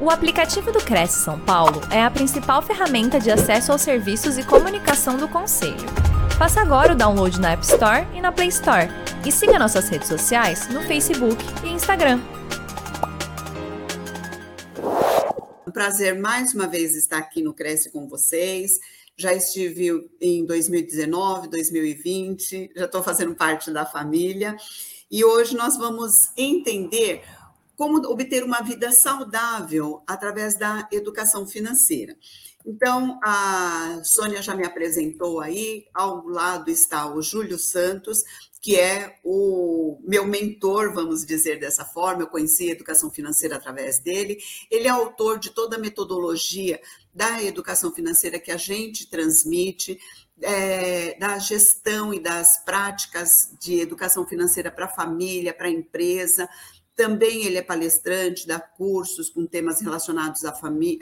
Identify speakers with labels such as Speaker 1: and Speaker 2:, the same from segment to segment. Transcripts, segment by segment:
Speaker 1: O aplicativo do Cresce São Paulo é a principal ferramenta de acesso aos serviços e comunicação do Conselho. Faça agora o download na App Store e na Play Store. E siga nossas redes sociais no Facebook e Instagram.
Speaker 2: Um prazer mais uma vez estar aqui no Cresce com vocês. Já estive em 2019, 2020, já estou fazendo parte da família. E hoje nós vamos entender como obter uma vida saudável através da educação financeira. Então, a Sônia já me apresentou aí, ao lado está o Júlio Santos, que é o meu mentor, vamos dizer dessa forma. Eu conheci a educação financeira através dele. Ele é autor de toda a metodologia da educação financeira que a gente transmite, é, da gestão e das práticas de educação financeira para a família, para a empresa. Também ele é palestrante, dá cursos com temas relacionados a,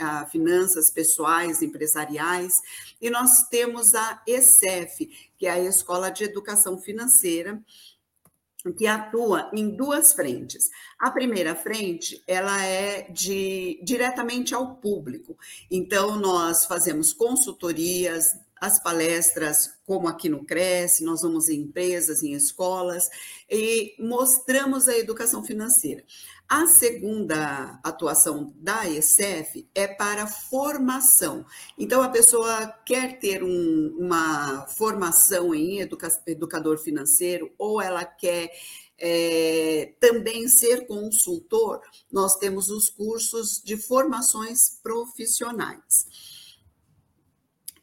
Speaker 2: a, finanças pessoais, empresariais. E nós temos a ESEF, que é a Escola de Educação Financeira, que atua em duas frentes. A primeira frente, ela é de diretamente ao público. Então nós fazemos consultorias, as palestras, como aqui no Cresce, nós vamos em empresas, em escolas, e mostramos a educação financeira. A segunda atuação da ESEF é para formação. Então, a pessoa quer ter um, uma formação em educa educador financeiro, ou ela quer é, também ser consultor, nós temos os cursos de formações profissionais.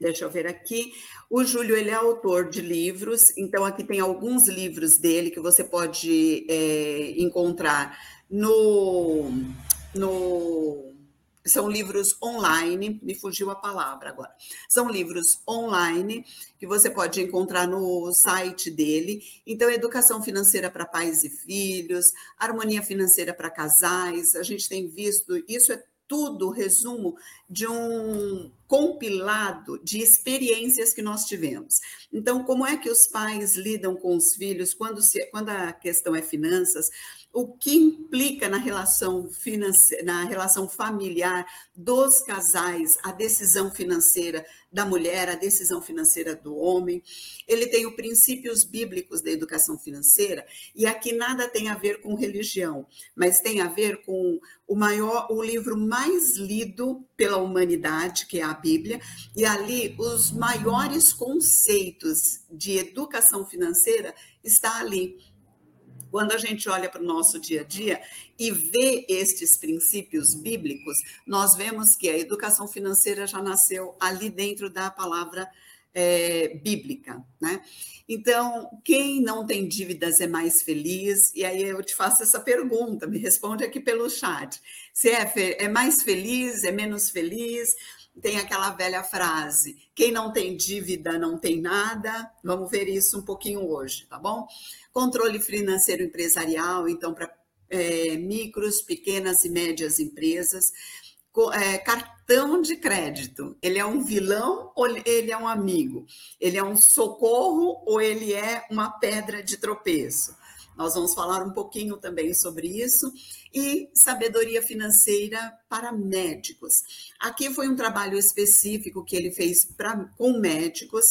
Speaker 2: Deixa eu ver aqui. O Júlio, ele é autor de livros, então aqui tem alguns livros dele que você pode é, encontrar no, no. São livros online, me fugiu a palavra agora. São livros online que você pode encontrar no site dele. Então, educação financeira para pais e filhos, harmonia financeira para casais. A gente tem visto, isso é tudo resumo de um compilado de experiências que nós tivemos. Então, como é que os pais lidam com os filhos quando, se, quando a questão é finanças? O que implica na relação financeira, na relação familiar dos casais, a decisão financeira da mulher, a decisão financeira do homem. Ele tem os princípios bíblicos da educação financeira e aqui nada tem a ver com religião, mas tem a ver com o maior, o livro mais lido pela humanidade, que é a Bíblia, e ali os maiores conceitos de educação financeira está ali quando a gente olha para o nosso dia a dia e vê estes princípios bíblicos, nós vemos que a educação financeira já nasceu ali dentro da palavra é, bíblica, né? Então, quem não tem dívidas é mais feliz? E aí eu te faço essa pergunta, me responde aqui pelo chat. Se é, é mais feliz, é menos feliz? Tem aquela velha frase: quem não tem dívida não tem nada. Vamos ver isso um pouquinho hoje, tá bom? Controle financeiro empresarial, então, para é, micros, pequenas e médias empresas. É, cartão de crédito, ele é um vilão ou ele é um amigo? Ele é um socorro ou ele é uma pedra de tropeço? Nós vamos falar um pouquinho também sobre isso. E sabedoria financeira para médicos. Aqui foi um trabalho específico que ele fez pra, com médicos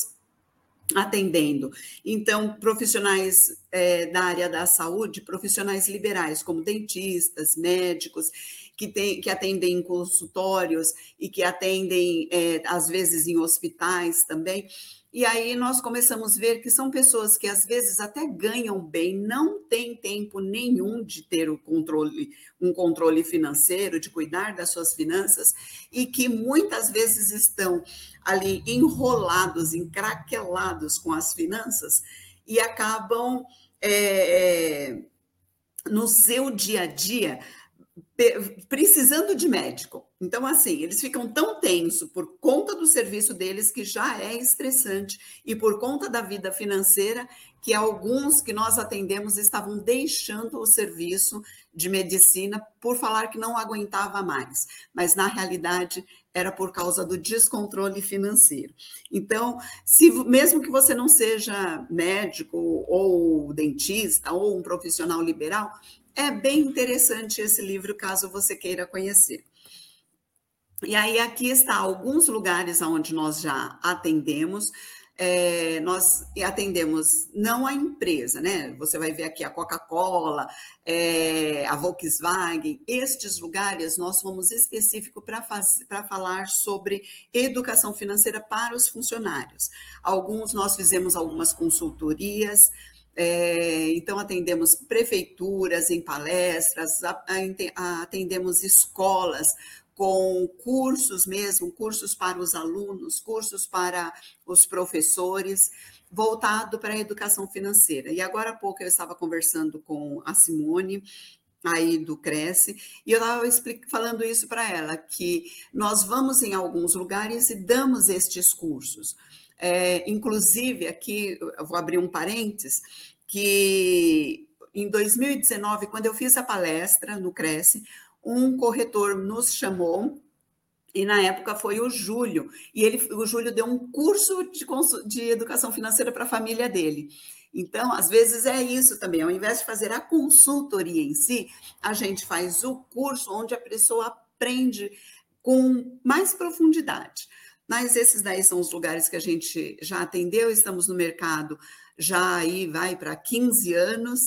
Speaker 2: atendendo. Então, profissionais é, da área da saúde, profissionais liberais, como dentistas, médicos, que, tem, que atendem em consultórios e que atendem, é, às vezes, em hospitais também. E aí nós começamos a ver que são pessoas que às vezes até ganham bem, não têm tempo nenhum de ter o controle, um controle financeiro, de cuidar das suas finanças, e que muitas vezes estão ali enrolados, encraquelados com as finanças e acabam é, no seu dia a dia precisando de médico. Então, assim, eles ficam tão tensos por conta do serviço deles, que já é estressante, e por conta da vida financeira, que alguns que nós atendemos estavam deixando o serviço de medicina por falar que não aguentava mais. Mas, na realidade, era por causa do descontrole financeiro. Então, se mesmo que você não seja médico ou dentista ou um profissional liberal, é bem interessante esse livro, caso você queira conhecer. E aí aqui está alguns lugares onde nós já atendemos. É, nós atendemos não a empresa, né? Você vai ver aqui a Coca-Cola, é, a Volkswagen, estes lugares nós fomos específicos para falar sobre educação financeira para os funcionários. Alguns nós fizemos algumas consultorias, é, então, atendemos prefeituras em palestras, atendemos escolas com cursos mesmo, cursos para os alunos, cursos para os professores, voltado para a educação financeira. E agora há pouco eu estava conversando com a Simone, aí do Cresce, e eu estava falando isso para ela, que nós vamos em alguns lugares e damos estes cursos. É, inclusive, aqui, vou abrir um parênteses, que em 2019, quando eu fiz a palestra no Cresce, um corretor nos chamou e na época foi o Júlio, e ele, o Júlio deu um curso de, de educação financeira para a família dele. Então, às vezes é isso também, ao invés de fazer a consultoria em si, a gente faz o curso onde a pessoa aprende com mais profundidade. Mas esses daí são os lugares que a gente já atendeu, estamos no mercado já aí vai para 15 anos.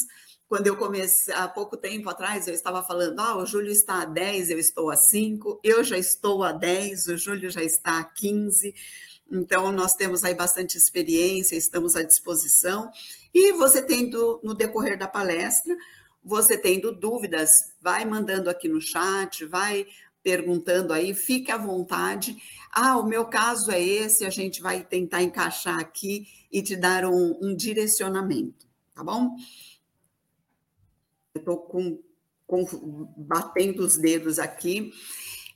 Speaker 2: Quando eu comecei, há pouco tempo atrás, eu estava falando, ah, o Júlio está a 10, eu estou a 5, eu já estou a 10, o Júlio já está a 15. Então, nós temos aí bastante experiência, estamos à disposição. E você tendo, no decorrer da palestra, você tendo dúvidas, vai mandando aqui no chat, vai perguntando aí, fique à vontade. Ah, o meu caso é esse, a gente vai tentar encaixar aqui e te dar um, um direcionamento, tá bom? Eu estou com, com, batendo os dedos aqui.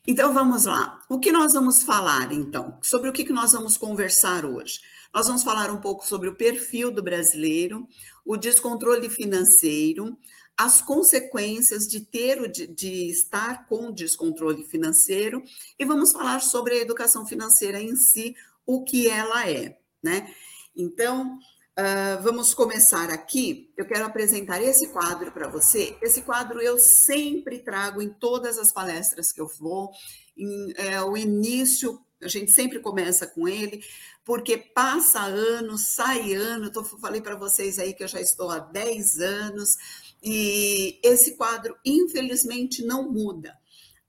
Speaker 2: Então vamos lá. O que nós vamos falar então? Sobre o que, nós vamos conversar hoje? Nós vamos falar um pouco sobre o perfil do brasileiro, o descontrole financeiro, as consequências de ter de, de estar com descontrole financeiro e vamos falar sobre a educação financeira em si, o que ela é, né? Então, uh, vamos começar aqui. Eu quero apresentar esse quadro para você. Esse quadro eu sempre trago em todas as palestras que eu vou. Em, é, o início, a gente sempre começa com ele, porque passa ano, sai ano. Tô, falei para vocês aí que eu já estou há 10 anos e esse quadro, infelizmente, não muda.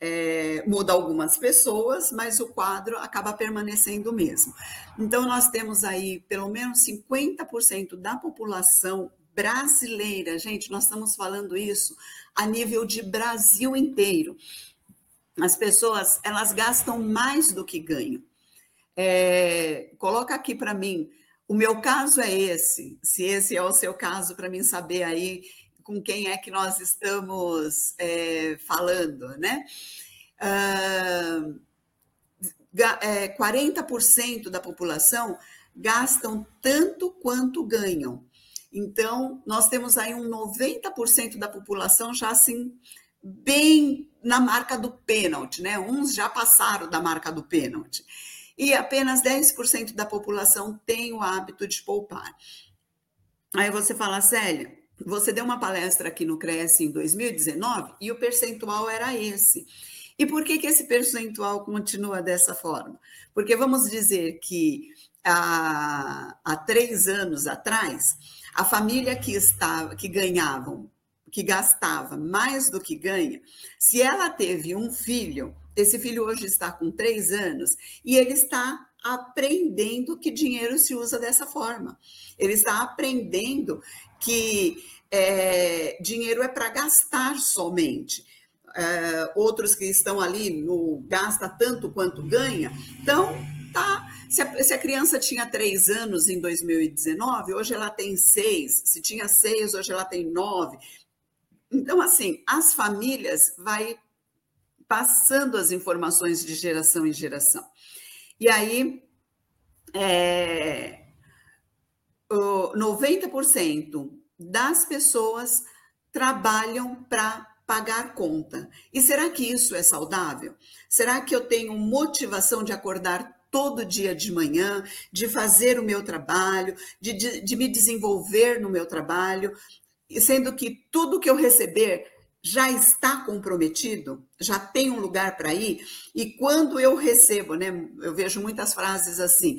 Speaker 2: É, muda algumas pessoas, mas o quadro acaba permanecendo o mesmo. Então, nós temos aí pelo menos 50% da população brasileira, gente, nós estamos falando isso a nível de Brasil inteiro. As pessoas, elas gastam mais do que ganham. É, coloca aqui para mim, o meu caso é esse, se esse é o seu caso, para mim saber aí com quem é que nós estamos é, falando, né? Uh, é, 40% da população gastam tanto quanto ganham. Então, nós temos aí um 90% da população já assim, bem na marca do pênalti, né? Uns já passaram da marca do pênalti. E apenas 10% da população tem o hábito de poupar. Aí você fala, Célia, você deu uma palestra aqui no Cresce em 2019 e o percentual era esse. E por que, que esse percentual continua dessa forma? Porque vamos dizer que há, há três anos atrás, a família que estava, que ganhavam, que gastava mais do que ganha, se ela teve um filho, esse filho hoje está com três anos e ele está aprendendo que dinheiro se usa dessa forma. Ele está aprendendo que é, dinheiro é para gastar somente. É, outros que estão ali no gasta tanto quanto ganha. Então, tá. Se a, se a, criança tinha três anos em 2019, hoje ela tem seis. Se tinha seis, hoje ela tem nove. Então, assim, as famílias vai passando as informações de geração em geração. E aí, é, 90% das pessoas trabalham para pagar conta. E será que isso é saudável? Será que eu tenho motivação de acordar todo dia de manhã, de fazer o meu trabalho, de, de, de me desenvolver no meu trabalho, sendo que tudo que eu receber já está comprometido, já tem um lugar para ir. E quando eu recebo, né, eu vejo muitas frases assim,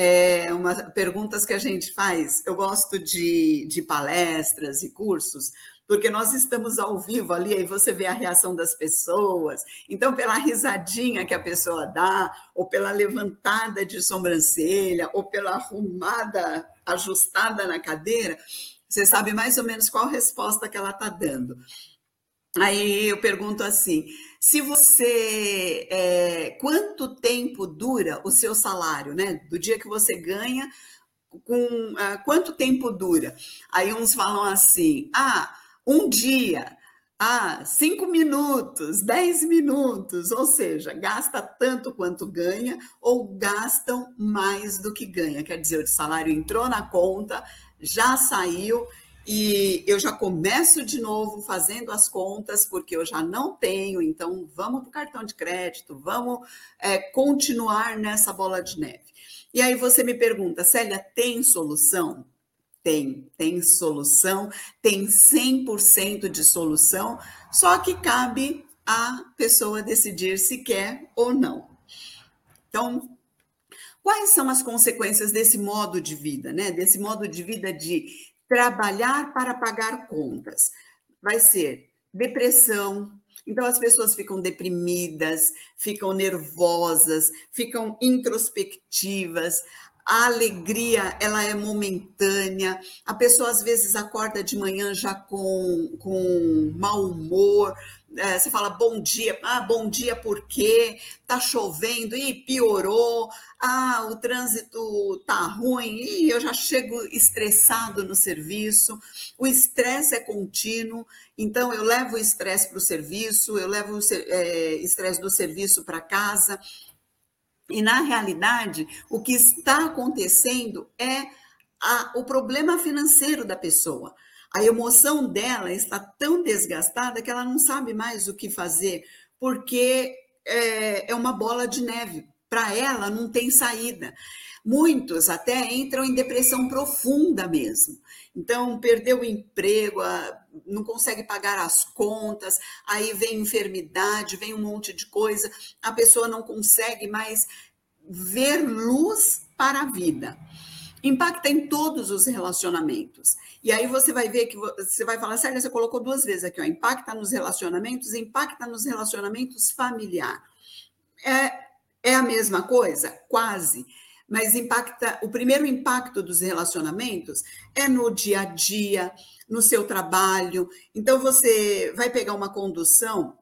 Speaker 2: é, uma, perguntas que a gente faz. Eu gosto de, de palestras e cursos, porque nós estamos ao vivo ali, aí você vê a reação das pessoas. Então, pela risadinha que a pessoa dá, ou pela levantada de sobrancelha, ou pela arrumada, ajustada na cadeira, você sabe mais ou menos qual resposta que ela está dando. Aí eu pergunto assim: se você. É, quanto tempo dura o seu salário, né? Do dia que você ganha, com uh, quanto tempo dura? Aí uns falam assim: ah, um dia, ah, cinco minutos, dez minutos, ou seja, gasta tanto quanto ganha ou gastam mais do que ganha. Quer dizer, o salário entrou na conta, já saiu e eu já começo de novo fazendo as contas, porque eu já não tenho, então vamos para o cartão de crédito, vamos é, continuar nessa bola de neve. E aí você me pergunta, Célia, tem solução? Tem, tem solução, tem 100% de solução, só que cabe a pessoa decidir se quer ou não. Então, quais são as consequências desse modo de vida, né? Desse modo de vida de trabalhar para pagar contas. Vai ser depressão. Então as pessoas ficam deprimidas, ficam nervosas, ficam introspectivas. A alegria, ela é momentânea. A pessoa às vezes acorda de manhã já com, com mau humor, é, você fala bom dia, ah, bom dia por quê? Tá chovendo e piorou. Ah, o trânsito tá ruim e eu já chego estressado no serviço. O estresse é contínuo, então eu levo o estresse para o serviço, eu levo o é, estresse do serviço para casa. E na realidade, o que está acontecendo é a, o problema financeiro da pessoa. A emoção dela está tão desgastada que ela não sabe mais o que fazer, porque é, é uma bola de neve. Para ela não tem saída. Muitos até entram em depressão profunda mesmo. Então, perdeu o emprego, não consegue pagar as contas, aí vem enfermidade, vem um monte de coisa, a pessoa não consegue mais ver luz para a vida. Impacta em todos os relacionamentos. E aí você vai ver que você vai falar, Sérgio, você colocou duas vezes aqui, ó, impacta nos relacionamentos, impacta nos relacionamentos familiar. É, é a mesma coisa? Quase. Mas impacta, o primeiro impacto dos relacionamentos é no dia a dia, no seu trabalho. Então você vai pegar uma condução,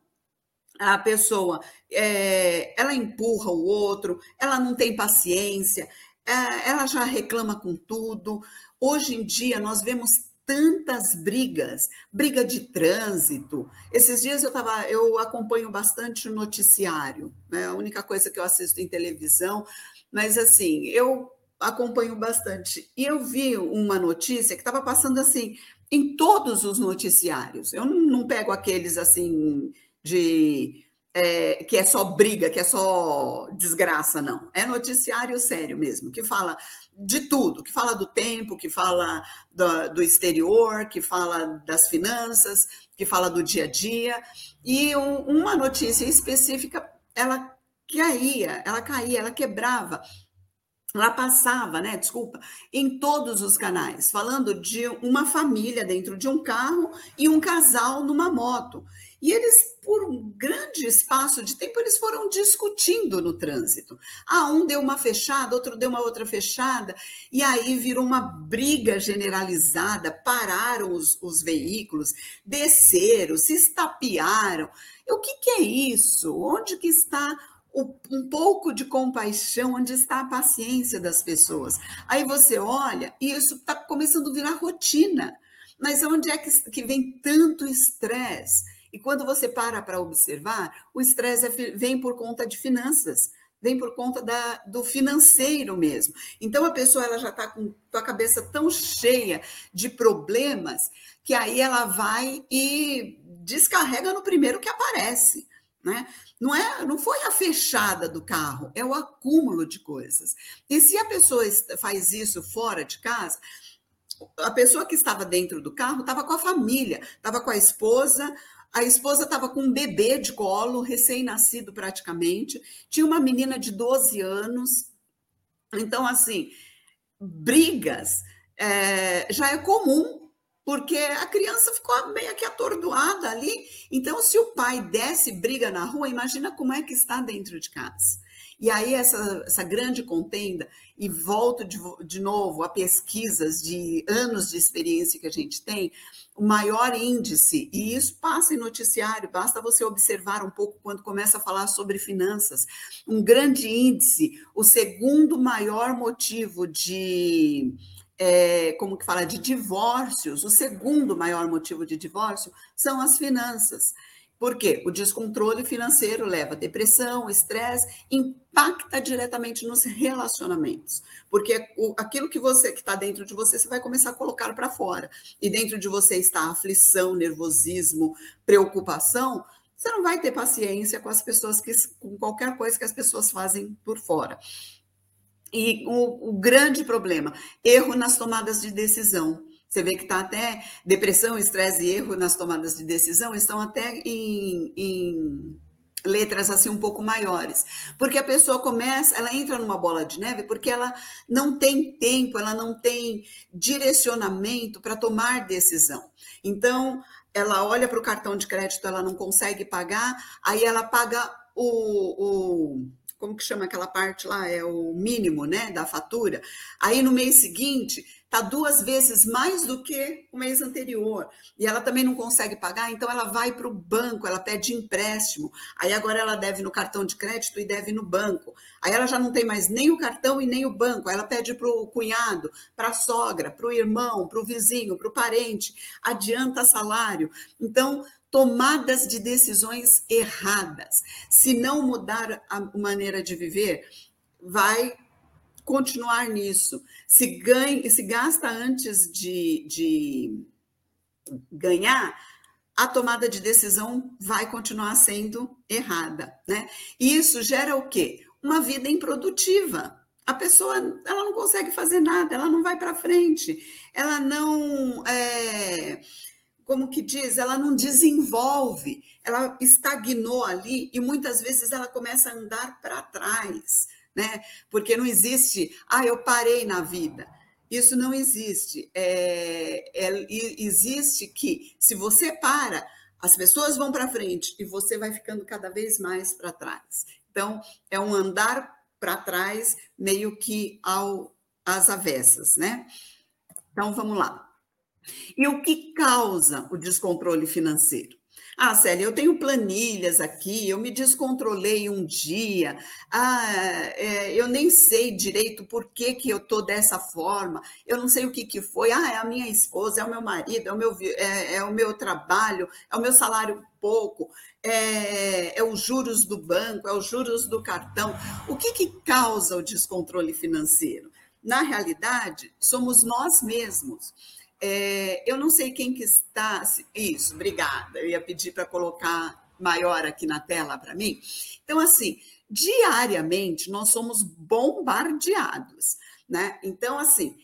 Speaker 2: a pessoa é, ela empurra o outro, ela não tem paciência, ela já reclama com tudo. Hoje em dia, nós vemos tantas brigas, briga de trânsito. Esses dias eu tava, eu acompanho bastante o noticiário, né? A única coisa que eu assisto em televisão, mas assim, eu acompanho bastante. E eu vi uma notícia que estava passando assim em todos os noticiários. Eu não, não pego aqueles assim de é, que é só briga, que é só desgraça, não. É noticiário sério mesmo, que fala de tudo, que fala do tempo, que fala do, do exterior, que fala das finanças, que fala do dia a dia. E um, uma notícia específica, ela caía, ela caía, ela quebrava ela passava, né, desculpa, em todos os canais, falando de uma família dentro de um carro e um casal numa moto. E eles, por um grande espaço de tempo, eles foram discutindo no trânsito. Ah, um deu uma fechada, outro deu uma outra fechada, e aí virou uma briga generalizada, pararam os, os veículos, desceram, se estapearam. O que, que é isso? Onde que está um pouco de compaixão, onde está a paciência das pessoas. Aí você olha e isso está começando a virar rotina. Mas onde é que, que vem tanto estresse? E quando você para para observar, o estresse é, vem por conta de finanças, vem por conta da, do financeiro mesmo. Então a pessoa ela já está com a cabeça tão cheia de problemas que aí ela vai e descarrega no primeiro que aparece. Né? Não é, não foi a fechada do carro, é o acúmulo de coisas. E se a pessoa faz isso fora de casa, a pessoa que estava dentro do carro estava com a família, estava com a esposa, a esposa estava com um bebê de colo, recém-nascido praticamente, tinha uma menina de 12 anos. Então, assim, brigas é, já é comum, porque a criança ficou meio que atordoada ali. Então, se o pai desce briga na rua, imagina como é que está dentro de casa. E aí, essa, essa grande contenda, e volto de, de novo a pesquisas de anos de experiência que a gente tem, o maior índice, e isso passa em noticiário, basta você observar um pouco quando começa a falar sobre finanças. Um grande índice, o segundo maior motivo de. É, como que fala, de divórcios, o segundo maior motivo de divórcio são as finanças. Por quê? O descontrole financeiro leva a depressão, estresse, impacta diretamente nos relacionamentos. Porque aquilo que você que está dentro de você, você vai começar a colocar para fora. E dentro de você está aflição, nervosismo, preocupação. Você não vai ter paciência com as pessoas que com qualquer coisa que as pessoas fazem por fora. E o, o grande problema, erro nas tomadas de decisão. Você vê que está até depressão, estresse e erro nas tomadas de decisão estão até em, em letras assim um pouco maiores, porque a pessoa começa, ela entra numa bola de neve porque ela não tem tempo, ela não tem direcionamento para tomar decisão. Então, ela olha para o cartão de crédito, ela não consegue pagar, aí ela paga o, o como que chama aquela parte lá? É o mínimo, né, da fatura. Aí no mês seguinte está duas vezes mais do que o mês anterior. E ela também não consegue pagar, então ela vai para o banco, ela pede empréstimo. Aí agora ela deve no cartão de crédito e deve no banco. Aí ela já não tem mais nem o cartão e nem o banco. Aí ela pede para o cunhado, para a sogra, para o irmão, para o vizinho, para o parente. Adianta salário. Então, tomadas de decisões erradas. Se não mudar a maneira de viver, vai continuar nisso. Se ganha, se gasta antes de, de ganhar, a tomada de decisão vai continuar sendo errada, né? E isso gera o quê? Uma vida improdutiva. A pessoa ela não consegue fazer nada, ela não vai para frente, ela não é, como que diz, ela não desenvolve, ela estagnou ali e muitas vezes ela começa a andar para trás, né? Porque não existe, ah, eu parei na vida. Isso não existe. É, é, existe que se você para, as pessoas vão para frente e você vai ficando cada vez mais para trás. Então, é um andar para trás meio que ao, às avessas, né? Então, vamos lá. E o que causa o descontrole financeiro? Ah, Célia, eu tenho planilhas aqui, eu me descontrolei um dia, ah, é, eu nem sei direito por que, que eu tô dessa forma, eu não sei o que, que foi, ah, é a minha esposa, é o meu marido, é o meu, é, é o meu trabalho, é o meu salário pouco, é, é os juros do banco, é os juros do cartão. O que, que causa o descontrole financeiro? Na realidade, somos nós mesmos. É, eu não sei quem que está. Isso, obrigada. Eu ia pedir para colocar maior aqui na tela para mim. Então, assim, diariamente nós somos bombardeados, né? Então, assim,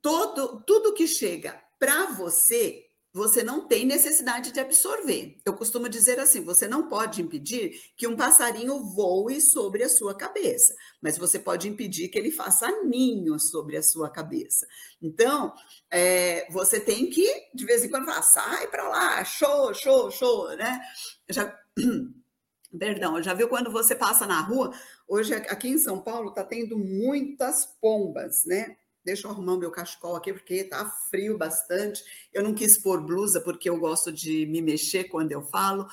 Speaker 2: todo, tudo que chega para você você não tem necessidade de absorver. Eu costumo dizer assim: você não pode impedir que um passarinho voe sobre a sua cabeça, mas você pode impedir que ele faça ninho sobre a sua cabeça. Então, é, você tem que, de vez em quando, falar: sai para lá, show, show, show, né? Já. Perdão, já viu quando você passa na rua? Hoje, aqui em São Paulo, está tendo muitas pombas, né? Deixa eu arrumar o meu cachecol aqui, porque tá frio bastante. Eu não quis pôr blusa, porque eu gosto de me mexer quando eu falo.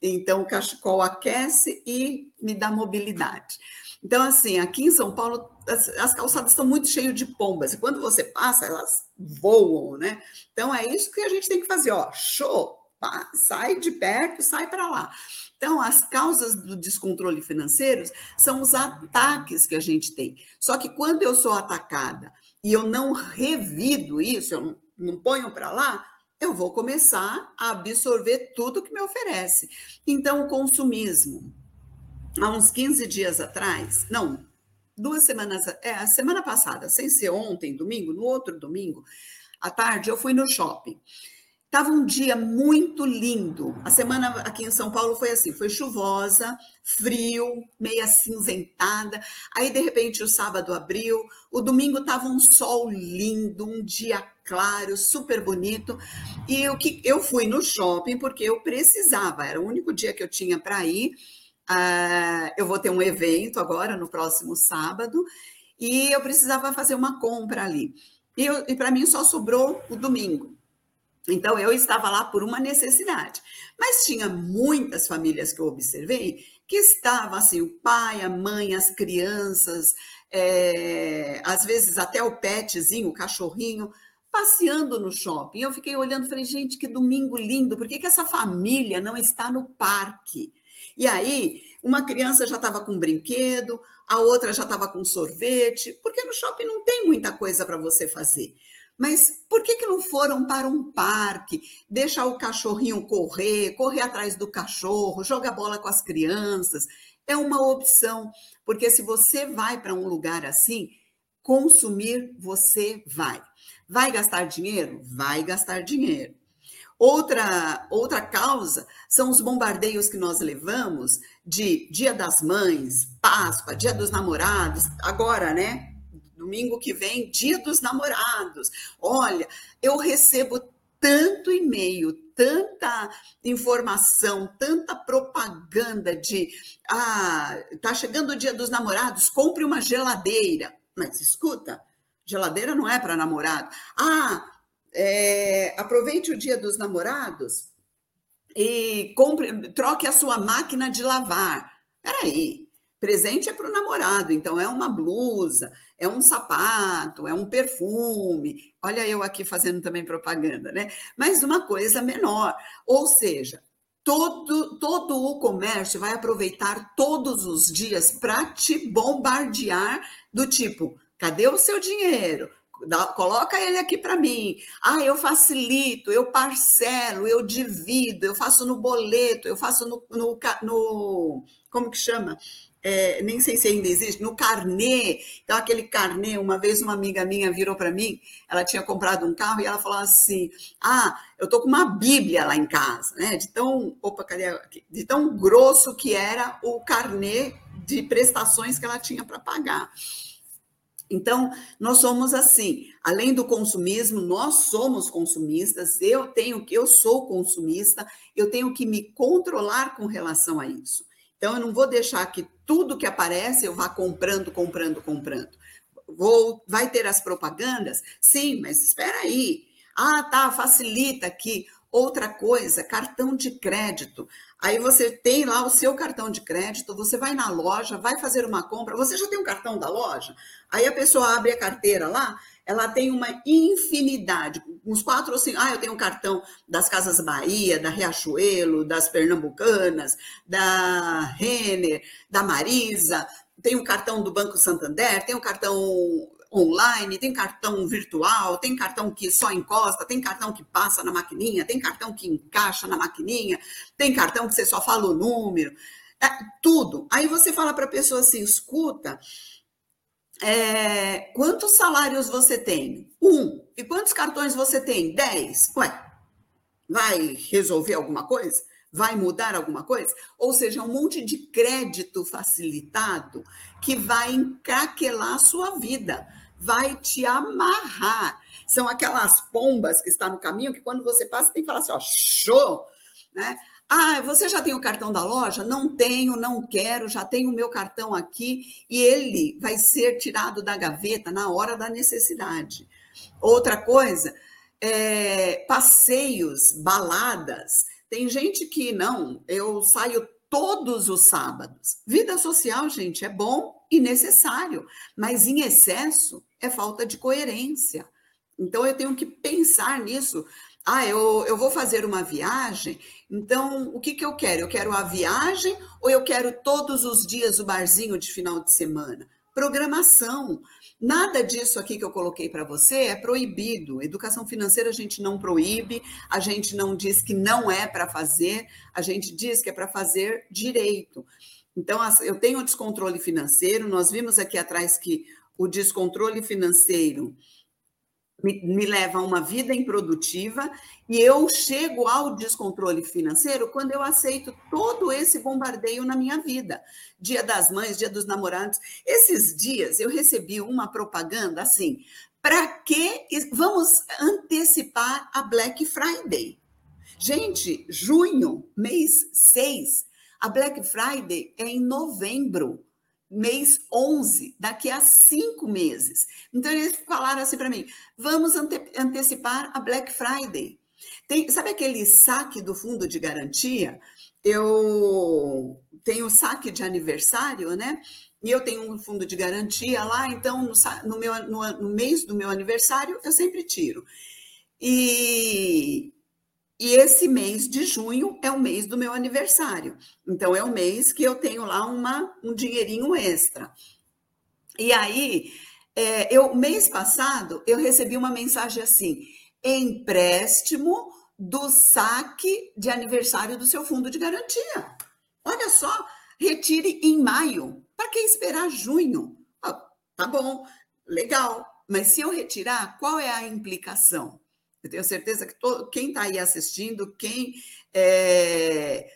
Speaker 2: Então, o cachecol aquece e me dá mobilidade. Então, assim, aqui em São Paulo, as, as calçadas estão muito cheias de pombas. E quando você passa, elas voam, né? Então, é isso que a gente tem que fazer, ó. Show! Sai de perto, sai para lá. Então, as causas do descontrole financeiro são os ataques que a gente tem. Só que quando eu sou atacada e eu não revido isso, eu não, não ponho para lá, eu vou começar a absorver tudo que me oferece. Então, o consumismo. Há uns 15 dias atrás, não, duas semanas, é, a semana passada, sem ser ontem, domingo, no outro domingo, à tarde, eu fui no shopping. Tava um dia muito lindo. A semana aqui em São Paulo foi assim, foi chuvosa, frio, meia cinzentada. Aí de repente o sábado abriu, o domingo tava um sol lindo, um dia claro, super bonito. E o que eu fui no shopping porque eu precisava, era o único dia que eu tinha para ir. Uh, eu vou ter um evento agora no próximo sábado e eu precisava fazer uma compra ali. E, e para mim só sobrou o domingo. Então, eu estava lá por uma necessidade. Mas tinha muitas famílias que eu observei que estavam assim, o pai, a mãe, as crianças, é, às vezes até o petzinho, o cachorrinho, passeando no shopping. Eu fiquei olhando e falei, gente, que domingo lindo, por que, que essa família não está no parque? E aí, uma criança já estava com um brinquedo, a outra já estava com sorvete, porque no shopping não tem muita coisa para você fazer. Mas por que, que não foram para um parque, deixar o cachorrinho correr, correr atrás do cachorro, jogar bola com as crianças? É uma opção, porque se você vai para um lugar assim, consumir você vai. Vai gastar dinheiro? Vai gastar dinheiro. Outra, outra causa são os bombardeios que nós levamos de Dia das Mães, Páscoa, Dia dos Namorados, agora, né? Domingo que vem, Dia dos Namorados. Olha, eu recebo tanto e-mail, tanta informação, tanta propaganda de ah, tá chegando o Dia dos Namorados, compre uma geladeira. Mas escuta, geladeira não é para namorado. Ah, é, aproveite o Dia dos Namorados e compre, troque a sua máquina de lavar. Peraí, presente é para o namorado, então é uma blusa, é um sapato, é um perfume. Olha, eu aqui fazendo também propaganda, né? Mas uma coisa menor. Ou seja, todo, todo o comércio vai aproveitar todos os dias para te bombardear do tipo: cadê o seu dinheiro? Dá, coloca ele aqui para mim. Ah, eu facilito, eu parcelo, eu divido, eu faço no boleto, eu faço no, no, no como que chama? É, nem sei se ainda existe, no carnê. Então, aquele carnê, uma vez uma amiga minha virou para mim, ela tinha comprado um carro e ela falou assim: Ah, eu tô com uma Bíblia lá em casa, né? De tão, opa, cadê? De tão grosso que era o carnê de prestações que ela tinha para pagar. Então, nós somos assim, além do consumismo, nós somos consumistas, eu tenho que eu sou consumista, eu tenho que me controlar com relação a isso. Então, eu não vou deixar que tudo que aparece eu vá comprando, comprando, comprando. Vou, vai ter as propagandas? Sim, mas espera aí. Ah, tá, facilita aqui. Outra coisa, cartão de crédito. Aí você tem lá o seu cartão de crédito, você vai na loja, vai fazer uma compra, você já tem um cartão da loja? Aí a pessoa abre a carteira lá, ela tem uma infinidade, uns quatro ou cinco. Ah, eu tenho um cartão das Casas Bahia, da Riachuelo, das Pernambucanas, da Renner, da Marisa, tem o cartão do Banco Santander, tem o cartão online, tem cartão virtual, tem cartão que só encosta, tem cartão que passa na maquininha, tem cartão que encaixa na maquininha, tem cartão que você só fala o número, é, tudo. Aí você fala para a pessoa assim, escuta, é, quantos salários você tem? Um. E quantos cartões você tem? Dez. Ué, vai resolver alguma coisa? Vai mudar alguma coisa? Ou seja, um monte de crédito facilitado que vai encraquelar a sua vida, vai te amarrar. São aquelas pombas que estão no caminho que quando você passa tem que falar assim, ó, show, né? Ah, você já tem o cartão da loja? Não tenho, não quero, já tenho o meu cartão aqui e ele vai ser tirado da gaveta na hora da necessidade. Outra coisa, é, passeios, baladas. Tem gente que não, eu saio todos os sábados. Vida social, gente, é bom e necessário, mas em excesso é falta de coerência. Então eu tenho que pensar nisso ah, eu, eu vou fazer uma viagem, então o que, que eu quero? Eu quero a viagem ou eu quero todos os dias o barzinho de final de semana? Programação. Nada disso aqui que eu coloquei para você é proibido. Educação financeira a gente não proíbe, a gente não diz que não é para fazer, a gente diz que é para fazer direito. Então, eu tenho descontrole financeiro, nós vimos aqui atrás que o descontrole financeiro me, me leva a uma vida improdutiva e eu chego ao descontrole financeiro quando eu aceito todo esse bombardeio na minha vida. Dia das Mães, Dia dos Namorados. Esses dias eu recebi uma propaganda assim: para que vamos antecipar a Black Friday? Gente, junho, mês 6, a Black Friday é em novembro mês 11, daqui a cinco meses. Então, eles falaram assim para mim: vamos ante antecipar a Black Friday. Tem, sabe aquele saque do fundo de garantia? Eu tenho saque de aniversário, né? E eu tenho um fundo de garantia lá, então no, no meu, no, no mês do meu aniversário eu sempre tiro. E e esse mês de junho é o mês do meu aniversário. Então, é o mês que eu tenho lá uma, um dinheirinho extra. E aí, é, eu mês passado, eu recebi uma mensagem assim: empréstimo do saque de aniversário do seu fundo de garantia. Olha só, retire em maio. Para que esperar junho? Ah, tá bom, legal. Mas se eu retirar, qual é a implicação? Eu tenho certeza que todo, quem está aí assistindo, quem está é,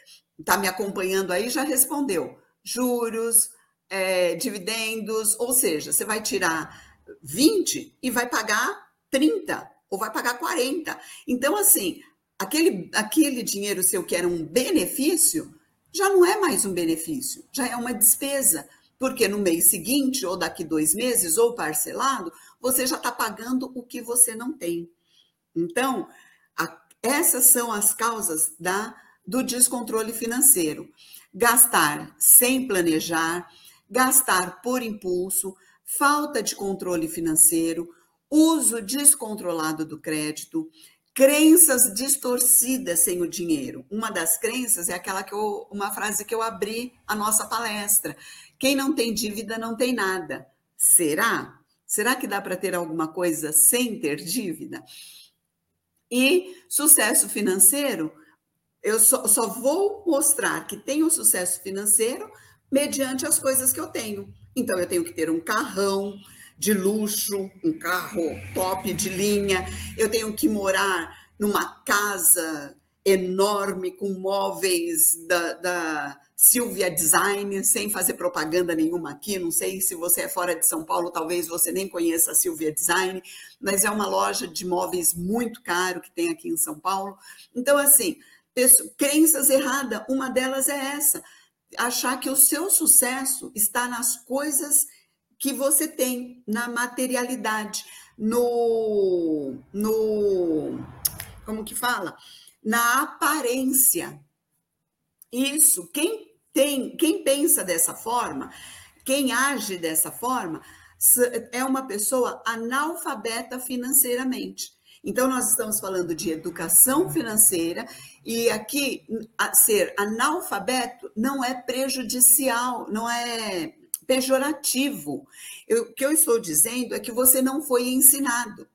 Speaker 2: tá me acompanhando aí já respondeu. Juros, é, dividendos, ou seja, você vai tirar 20 e vai pagar 30 ou vai pagar 40. Então, assim, aquele, aquele dinheiro seu que era um benefício já não é mais um benefício, já é uma despesa. Porque no mês seguinte, ou daqui dois meses, ou parcelado, você já está pagando o que você não tem. Então, a, essas são as causas da, do descontrole financeiro. Gastar sem planejar, gastar por impulso, falta de controle financeiro, uso descontrolado do crédito, crenças distorcidas sem o dinheiro. Uma das crenças é aquela que eu, uma frase que eu abri a nossa palestra. Quem não tem dívida não tem nada. Será? Será que dá para ter alguma coisa sem ter dívida? E sucesso financeiro, eu só, só vou mostrar que tenho sucesso financeiro mediante as coisas que eu tenho. Então, eu tenho que ter um carrão de luxo, um carro top de linha, eu tenho que morar numa casa enorme com móveis da, da Silvia Design, sem fazer propaganda nenhuma aqui. Não sei se você é fora de São Paulo, talvez você nem conheça a Silvia Design, mas é uma loja de móveis muito caro que tem aqui em São Paulo. Então, assim, crenças erradas, uma delas é essa: achar que o seu sucesso está nas coisas que você tem, na materialidade, no. no como que fala? Na aparência. Isso, quem tem, quem pensa dessa forma, quem age dessa forma, é uma pessoa analfabeta financeiramente. Então, nós estamos falando de educação financeira, e aqui ser analfabeto não é prejudicial, não é pejorativo. Eu, o que eu estou dizendo é que você não foi ensinado.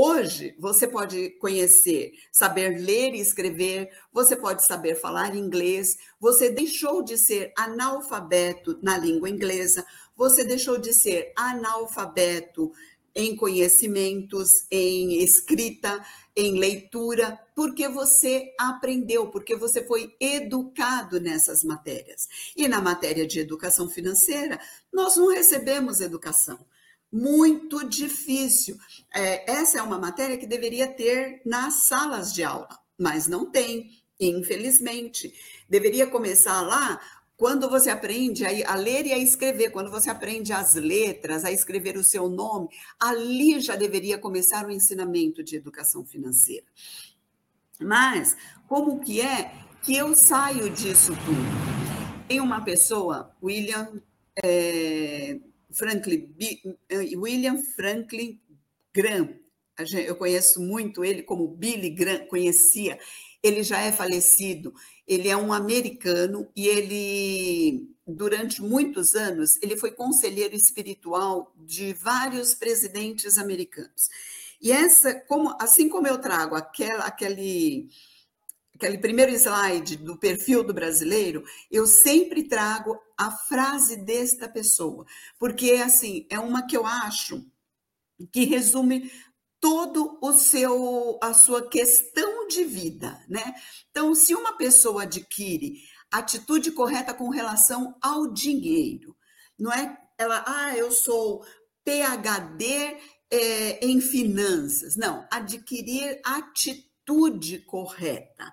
Speaker 2: Hoje, você pode conhecer, saber ler e escrever, você pode saber falar inglês, você deixou de ser analfabeto na língua inglesa, você deixou de ser analfabeto em conhecimentos, em escrita, em leitura, porque você aprendeu, porque você foi educado nessas matérias. E na matéria de educação financeira, nós não recebemos educação muito difícil. É, essa é uma matéria que deveria ter nas salas de aula, mas não tem, infelizmente. Deveria começar lá quando você aprende a, ler e a escrever, quando você aprende as letras, a escrever o seu nome, ali já deveria começar o ensinamento de educação financeira. Mas como que é que eu saio disso tudo? Tem uma pessoa, William é, Franklin, eh, William Franklin Graham. Eu conheço muito ele como Billy Graham, conhecia. Ele já é falecido. Ele é um americano e ele, durante muitos anos, ele foi conselheiro espiritual de vários presidentes americanos. E essa, como, assim como eu trago aquela, aquele aquele primeiro slide do perfil do brasileiro, eu sempre trago a frase desta pessoa, porque assim, é uma que eu acho que resume todo o seu a sua questão de vida, né? Então, se uma pessoa adquire atitude correta com relação ao dinheiro, não é ela, ah, eu sou PhD é, em finanças. Não, adquirir atitude correta.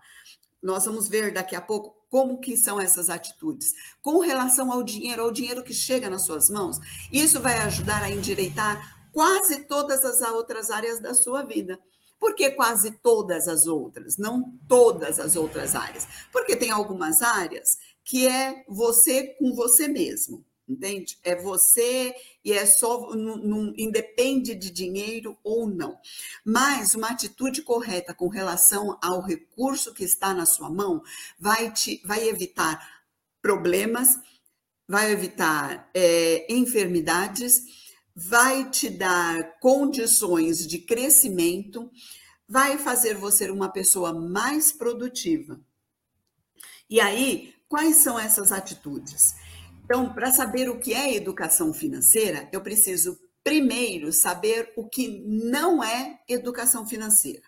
Speaker 2: Nós vamos ver daqui a pouco como que são essas atitudes. Com relação ao dinheiro, ao dinheiro que chega nas suas mãos, isso vai ajudar a endireitar quase todas as outras áreas da sua vida. Por que quase todas as outras? Não todas as outras áreas. Porque tem algumas áreas que é você com você mesmo, entende? É você e é só, independe de dinheiro ou não. Mas uma atitude correta com relação ao recurso que está na sua mão vai, te, vai evitar problemas, vai evitar é, enfermidades vai te dar condições de crescimento, vai fazer você uma pessoa mais produtiva. E aí, quais são essas atitudes? Então, para saber o que é educação financeira, eu preciso primeiro saber o que não é educação financeira.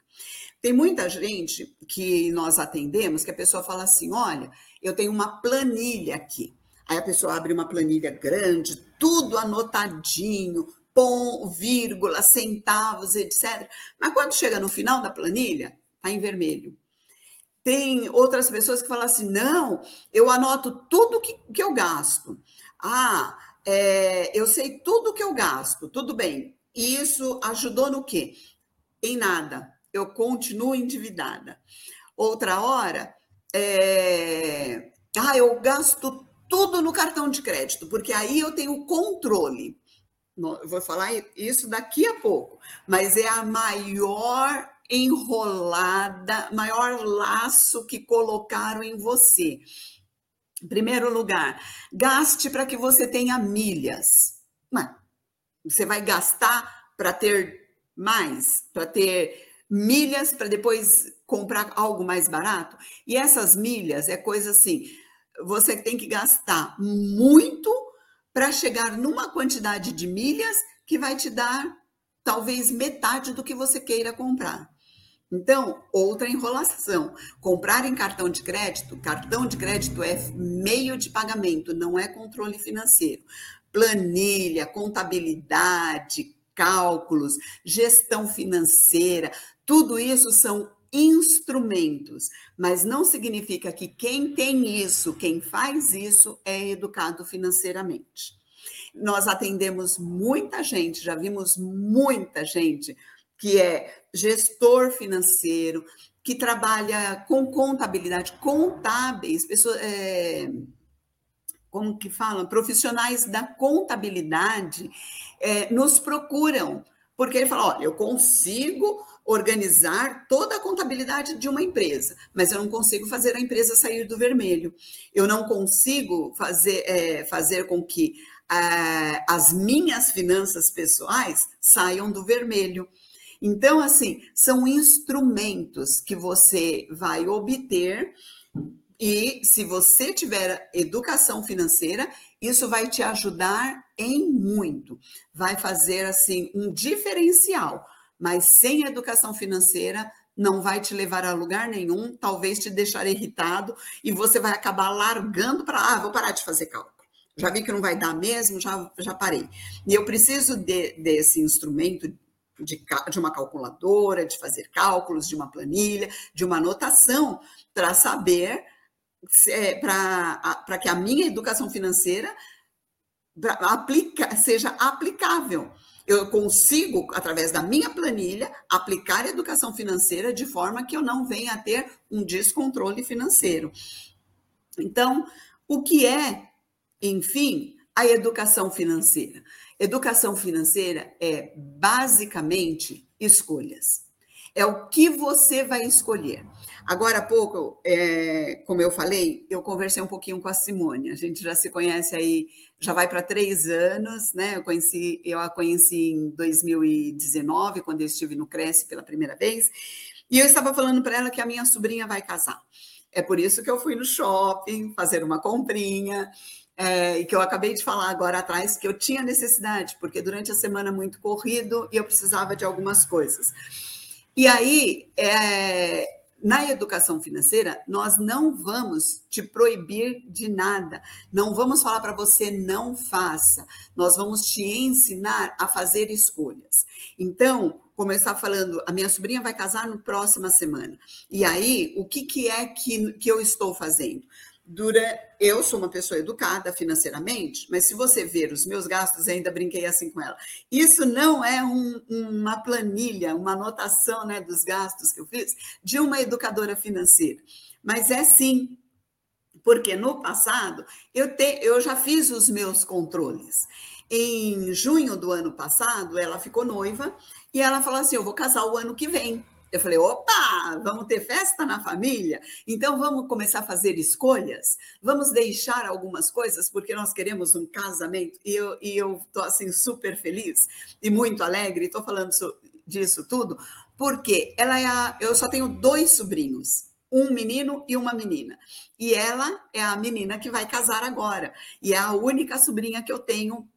Speaker 2: Tem muita gente que nós atendemos que a pessoa fala assim: olha, eu tenho uma planilha aqui. Aí a pessoa abre uma planilha grande, tudo anotadinho, pom, vírgula, centavos, etc. Mas quando chega no final da planilha, está em vermelho. Tem outras pessoas que falam assim: não, eu anoto tudo que, que eu gasto. Ah, é, eu sei tudo que eu gasto, tudo bem. Isso ajudou no quê? Em nada. Eu continuo endividada. Outra hora, é, ah, eu gasto tudo no cartão de crédito, porque aí eu tenho controle. Eu vou falar isso daqui a pouco, mas é a maior enrolada, maior laço que colocaram em você. Em primeiro lugar, gaste para que você tenha milhas. você vai gastar para ter mais, para ter milhas para depois comprar algo mais barato. E essas milhas é coisa assim, você tem que gastar muito para chegar numa quantidade de milhas que vai te dar talvez metade do que você queira comprar. Então, outra enrolação. Comprar em cartão de crédito, cartão de crédito é meio de pagamento, não é controle financeiro. Planilha, contabilidade, cálculos, gestão financeira, tudo isso são instrumentos, mas não significa que quem tem isso, quem faz isso, é educado financeiramente. Nós atendemos muita gente, já vimos muita gente que é gestor financeiro, que trabalha com contabilidade, contábeis, pessoas. É, como que falam? Profissionais da contabilidade é, nos procuram, porque ele fala: olha, eu consigo organizar toda a contabilidade de uma empresa, mas eu não consigo fazer a empresa sair do vermelho. Eu não consigo fazer, é, fazer com que é, as minhas finanças pessoais saiam do vermelho. Então, assim, são instrumentos que você vai obter e se você tiver educação financeira, isso vai te ajudar em muito. Vai fazer assim um diferencial mas sem educação financeira não vai te levar a lugar nenhum, talvez te deixar irritado e você vai acabar largando para, ah, vou parar de fazer cálculo. Já vi que não vai dar mesmo, já, já parei. E eu preciso de, desse instrumento de, de uma calculadora, de fazer cálculos, de uma planilha, de uma anotação, para saber, é, para que a minha educação financeira aplica, seja aplicável eu consigo, através da minha planilha, aplicar a educação financeira de forma que eu não venha a ter um descontrole financeiro. Então, o que é, enfim, a educação financeira? Educação financeira é basicamente escolhas. É o que você vai escolher. Agora há pouco, é, como eu falei, eu conversei um pouquinho com a Simone. A gente já se conhece aí, já vai para três anos, né? Eu conheci, eu a conheci em 2019, quando eu estive no Cresce pela primeira vez, e eu estava falando para ela que a minha sobrinha vai casar. É por isso que eu fui no shopping fazer uma comprinha. É, que eu acabei de falar agora atrás, que eu tinha necessidade, porque durante a semana muito corrido e eu precisava de algumas coisas. E aí, é, na educação financeira, nós não vamos te proibir de nada, não vamos falar para você não faça, nós vamos te ensinar a fazer escolhas. Então, começar falando, a minha sobrinha vai casar no próxima semana. E aí, o que, que é que, que eu estou fazendo? Dura, eu sou uma pessoa educada financeiramente, mas se você ver os meus gastos, ainda brinquei assim com ela. Isso não é um, uma planilha, uma anotação né, dos gastos que eu fiz de uma educadora financeira, mas é sim, porque no passado eu, te, eu já fiz os meus controles. Em junho do ano passado, ela ficou noiva e ela falou assim: Eu vou casar o ano que vem. Eu falei, opa, vamos ter festa na família? Então vamos começar a fazer escolhas? Vamos deixar algumas coisas, porque nós queremos um casamento, e eu estou e eu assim super feliz e muito alegre, estou falando disso tudo, porque ela é a, eu só tenho dois sobrinhos, um menino e uma menina. E ela é a menina que vai casar agora. E é a única sobrinha que eu tenho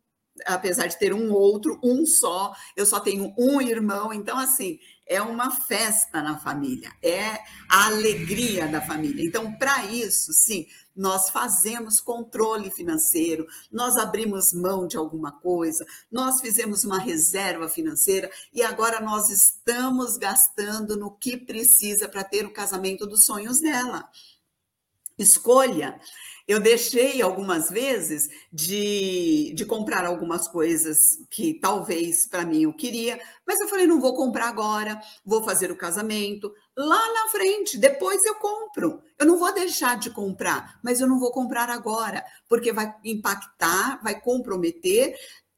Speaker 2: apesar de ter um outro, um só, eu só tenho um irmão, então assim, é uma festa na família, é a alegria da família. Então, para isso, sim, nós fazemos controle financeiro, nós abrimos mão de alguma coisa, nós fizemos uma reserva financeira e agora nós estamos gastando no que precisa para ter o casamento dos sonhos dela. Escolha eu deixei algumas vezes de, de comprar algumas coisas que talvez para mim eu queria, mas eu falei, não vou comprar agora, vou fazer o casamento. Lá na frente, depois eu compro. Eu não vou deixar de comprar, mas eu não vou comprar agora, porque vai impactar, vai comprometer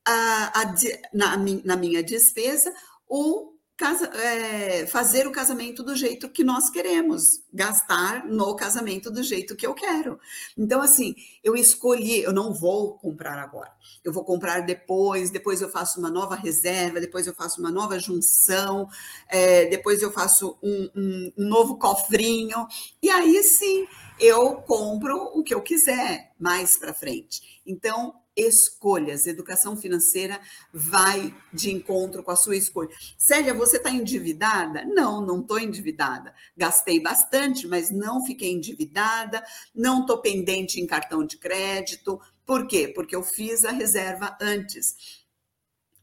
Speaker 2: a, a, na, na minha despesa o casa, é, fazer o casamento do jeito que nós queremos, gastar no casamento do jeito que eu quero. Então, assim, eu escolhi, eu não vou comprar agora, eu vou comprar depois, depois eu faço uma nova reserva, depois eu faço uma nova junção, é, depois eu faço um, um, um novo cofrinho, e aí sim eu compro o que eu quiser mais para frente. Então, escolhas. Educação financeira vai de encontro com a sua escolha. Célia, você está endividada? Não, não estou endividada. Gastei bastante, mas não fiquei endividada, não estou pendente em cartão de crédito. Por quê? Porque eu fiz a reserva antes.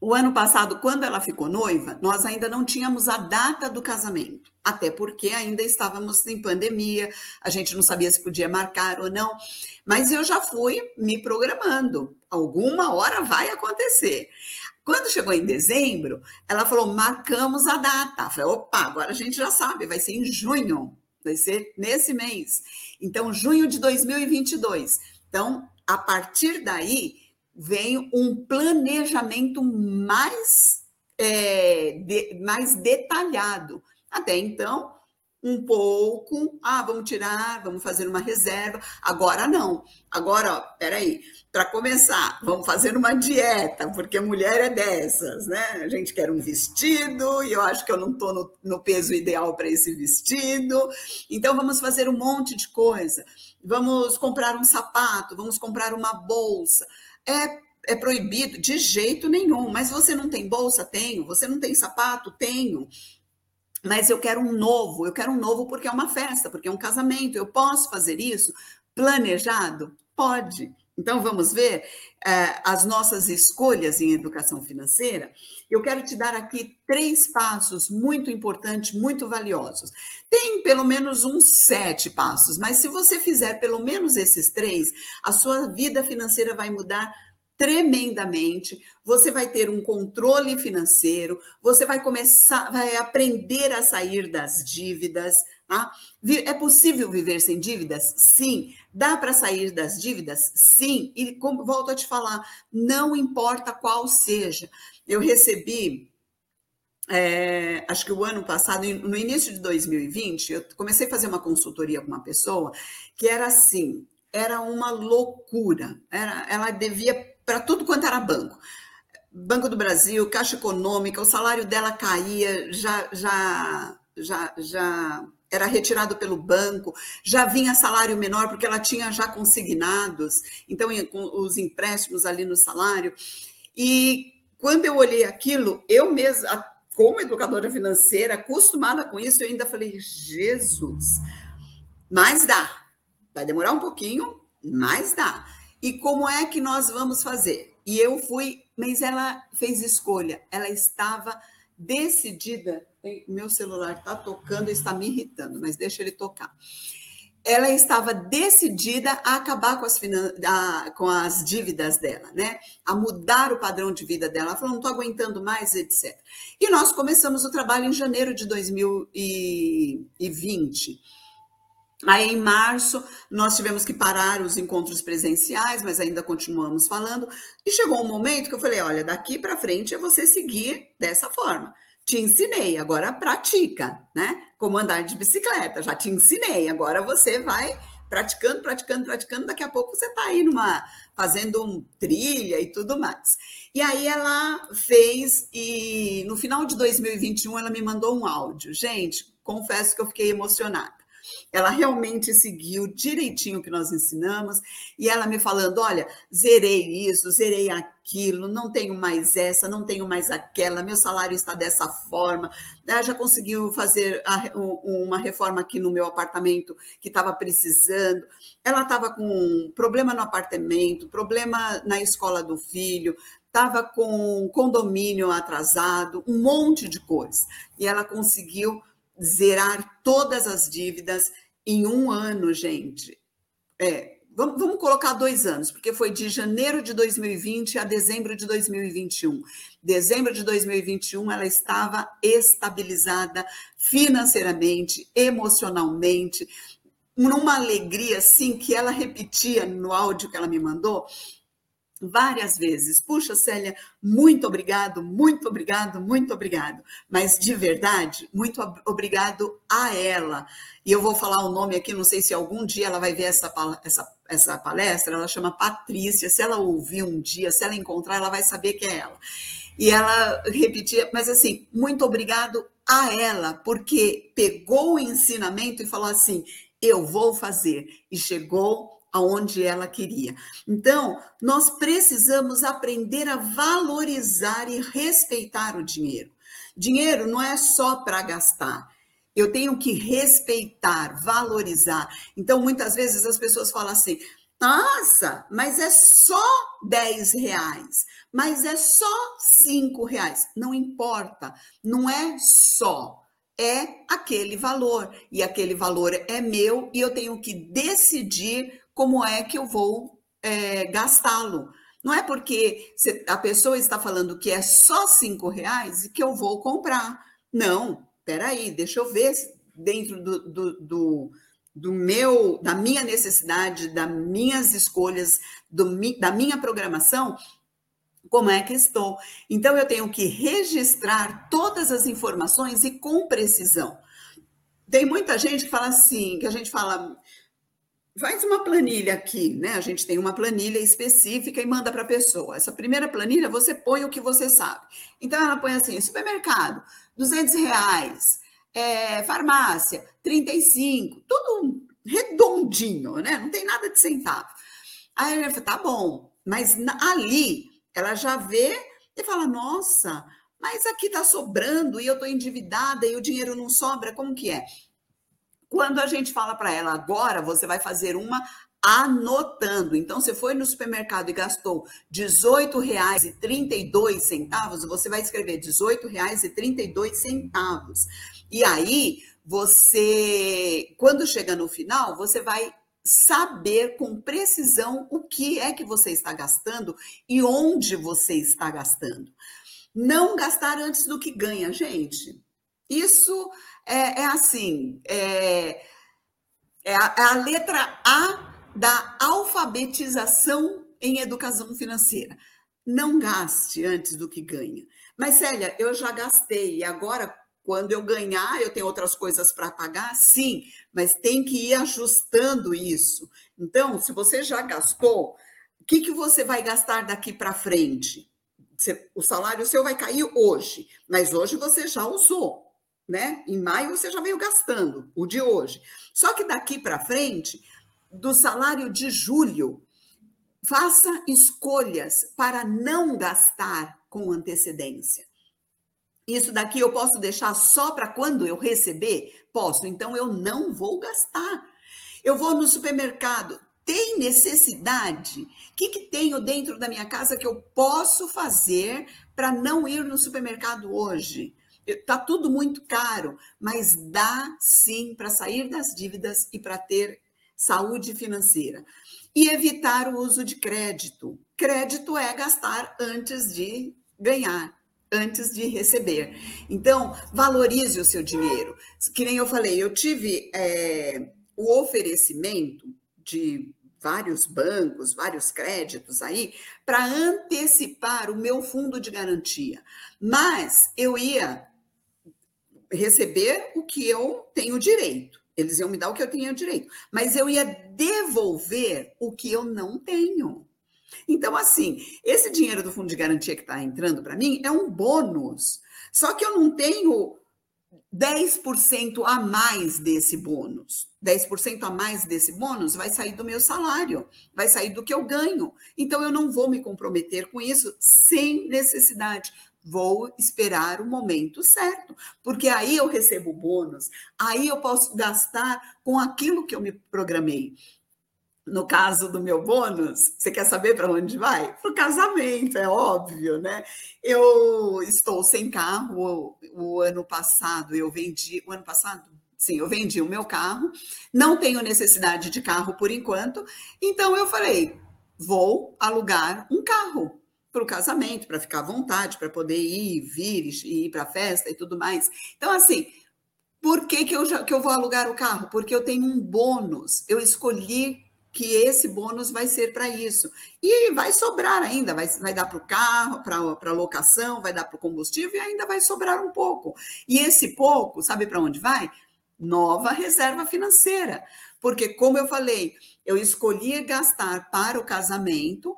Speaker 2: O ano passado, quando ela ficou noiva, nós ainda não tínhamos a data do casamento, até porque ainda estávamos em pandemia, a gente não sabia se podia marcar ou não, mas eu já fui me programando. Alguma hora vai acontecer. Quando chegou em dezembro, ela falou: marcamos a data. Eu falei: opa, agora a gente já sabe, vai ser em junho, vai ser nesse mês. Então, junho de 2022. Então, a partir daí, vem um planejamento mais, é, de, mais detalhado. Até então, um pouco, ah, vamos tirar, vamos fazer uma reserva. Agora não. Agora, ó, peraí, para começar, vamos fazer uma dieta, porque mulher é dessas, né? A gente quer um vestido e eu acho que eu não estou no, no peso ideal para esse vestido. Então, vamos fazer um monte de coisa. Vamos comprar um sapato, vamos comprar uma bolsa é, é proibido de jeito nenhum. Mas você não tem bolsa? Tenho. Você não tem sapato? Tenho. Mas eu quero um novo. Eu quero um novo porque é uma festa, porque é um casamento. Eu posso fazer isso planejado? Pode. Então, vamos ver é, as nossas escolhas em educação financeira. Eu quero te dar aqui três passos muito importantes, muito valiosos. Tem pelo menos uns sete passos, mas se você fizer pelo menos esses três, a sua vida financeira vai mudar tremendamente. Você vai ter um controle financeiro, você vai começar, vai aprender a sair das dívidas. Tá? É possível viver sem dívidas? Sim. Dá para sair das dívidas? Sim. E como volto a te falar, não importa qual seja. Eu recebi é, acho que o ano passado, no início de 2020, eu comecei a fazer uma consultoria com uma pessoa que era assim, era uma loucura. Era, ela devia para tudo quanto era banco. Banco do Brasil, Caixa Econômica, o salário dela caía, já, já, já, já era retirado pelo banco, já vinha salário menor porque ela tinha já consignados, então os empréstimos ali no salário. E quando eu olhei aquilo, eu mesma, como educadora financeira, acostumada com isso, eu ainda falei: Jesus, mas dá. Vai demorar um pouquinho, mas dá. E como é que nós vamos fazer? E eu fui, mas ela fez escolha, ela estava decidida. Meu celular está tocando, está me irritando, mas deixa ele tocar. Ela estava decidida a acabar com as, a, com as dívidas dela, né? A mudar o padrão de vida dela. Ela falou: não estou aguentando mais, etc. E nós começamos o trabalho em janeiro de 2020. Aí, em março, nós tivemos que parar os encontros presenciais, mas ainda continuamos falando. E chegou um momento que eu falei: olha, daqui para frente é você seguir dessa forma. Te ensinei, agora pratica, né? Como andar de bicicleta, já te ensinei, agora você vai praticando, praticando, praticando. Daqui a pouco você está aí numa fazendo um trilha e tudo mais. E aí ela fez, e no final de 2021 ela me mandou um áudio. Gente, confesso que eu fiquei emocionada ela realmente seguiu direitinho o que nós ensinamos e ela me falando: olha, zerei isso, zerei aquilo, não tenho mais essa, não tenho mais aquela, meu salário está dessa forma. Ela já conseguiu fazer uma reforma aqui no meu apartamento que estava precisando. Ela estava com problema no apartamento, problema na escola do filho, estava com condomínio atrasado, um monte de coisas. E ela conseguiu zerar todas as dívidas em um ano, gente. É, vamos, vamos, colocar dois anos, porque foi de janeiro de 2020 a dezembro de 2021. Dezembro de 2021, ela estava estabilizada financeiramente, emocionalmente, numa alegria assim que ela repetia no áudio que ela me mandou várias vezes. Puxa, Célia, muito obrigado, muito obrigado, muito obrigado. Mas de verdade, muito obrigado a ela. E eu vou falar o nome aqui, não sei se algum dia ela vai ver essa, essa, essa palestra, ela chama Patrícia. Se ela ouvir um dia, se ela encontrar, ela vai saber que é ela. E ela repetia, mas assim, muito obrigado a ela, porque pegou o ensinamento e falou assim: eu vou fazer. E chegou aonde ela queria. Então, nós precisamos aprender a valorizar e respeitar o dinheiro. Dinheiro não é só para gastar. Eu tenho que respeitar, valorizar. Então, muitas vezes as pessoas falam assim: nossa, mas é só 10 reais, mas é só 5 reais. Não importa, não é só é aquele valor e aquele valor é meu e eu tenho que decidir como é que eu vou é, gastá-lo. Não é porque a pessoa está falando que é só cinco reais e que eu vou comprar. Não, peraí, deixa eu ver dentro do, do, do, do meu, da minha necessidade, das minhas escolhas, do, da minha programação, como é que estou. Então, eu tenho que registrar todas as informações e com precisão. Tem muita gente que fala assim, que a gente fala, faz uma planilha aqui, né? A gente tem uma planilha específica e manda para a pessoa. Essa primeira planilha você põe o que você sabe. Então ela põe assim: supermercado, 200 reais, é, farmácia, 35, tudo redondinho, né? Não tem nada de centavo. Aí ela fala: tá bom, mas ali ela já vê e fala: nossa, mas aqui está sobrando e eu estou endividada e o dinheiro não sobra, como que é? Quando a gente fala para ela, agora você vai fazer uma anotando. Então, você foi no supermercado e gastou R$ 18,32, você vai escrever R$ 18,32. E aí, você, quando chega no final, você vai saber com precisão o que é que você está gastando e onde você está gastando. Não gastar antes do que ganha, gente. Isso é, é assim, é, é, a, é a letra A da alfabetização em educação financeira. Não gaste antes do que ganha. Mas, Célia, eu já gastei e agora, quando eu ganhar, eu tenho outras coisas para pagar? Sim, mas tem que ir ajustando isso. Então, se você já gastou, o que, que você vai gastar daqui para frente? Você, o salário seu vai cair hoje, mas hoje você já usou. Né? Em maio você já veio gastando o de hoje. Só que daqui para frente, do salário de julho, faça escolhas para não gastar com antecedência. Isso daqui eu posso deixar só para quando eu receber? Posso, então eu não vou gastar. Eu vou no supermercado, tem necessidade? O que, que tenho dentro da minha casa que eu posso fazer para não ir no supermercado hoje? Está tudo muito caro, mas dá sim para sair das dívidas e para ter saúde financeira. E evitar o uso de crédito. Crédito é gastar antes de ganhar antes de receber. Então, valorize o seu dinheiro. Que nem eu falei, eu tive é, o oferecimento de vários bancos, vários créditos aí, para antecipar o meu fundo de garantia. Mas eu ia receber o que eu tenho direito. Eles iam me dar o que eu tinha direito. Mas eu ia devolver o que eu não tenho. Então, assim, esse dinheiro do fundo de garantia que está entrando para mim é um bônus. Só que eu não tenho 10% a mais desse bônus. 10% a mais desse bônus vai sair do meu salário, vai sair do que eu ganho. Então, eu não vou me comprometer com isso sem necessidade. Vou esperar o momento certo, porque aí eu recebo bônus, aí eu posso gastar com aquilo que eu me programei no caso do meu bônus, você quer saber para onde vai? Para o casamento, é óbvio, né? Eu estou sem carro. O, o, ano passado eu vendi. O ano passado? Sim, eu vendi o meu carro. Não tenho necessidade de carro por enquanto. Então eu falei: vou alugar um carro para o casamento, para ficar à vontade, para poder ir, vir e ir para a festa e tudo mais. Então, assim, por que, que, eu já, que eu vou alugar o carro? Porque eu tenho um bônus. Eu escolhi que esse bônus vai ser para isso. E vai sobrar ainda, vai, vai dar para o carro, para a locação, vai dar para o combustível e ainda vai sobrar um pouco. E esse pouco, sabe para onde vai? Nova reserva financeira. Porque, como eu falei, eu escolhi gastar para o casamento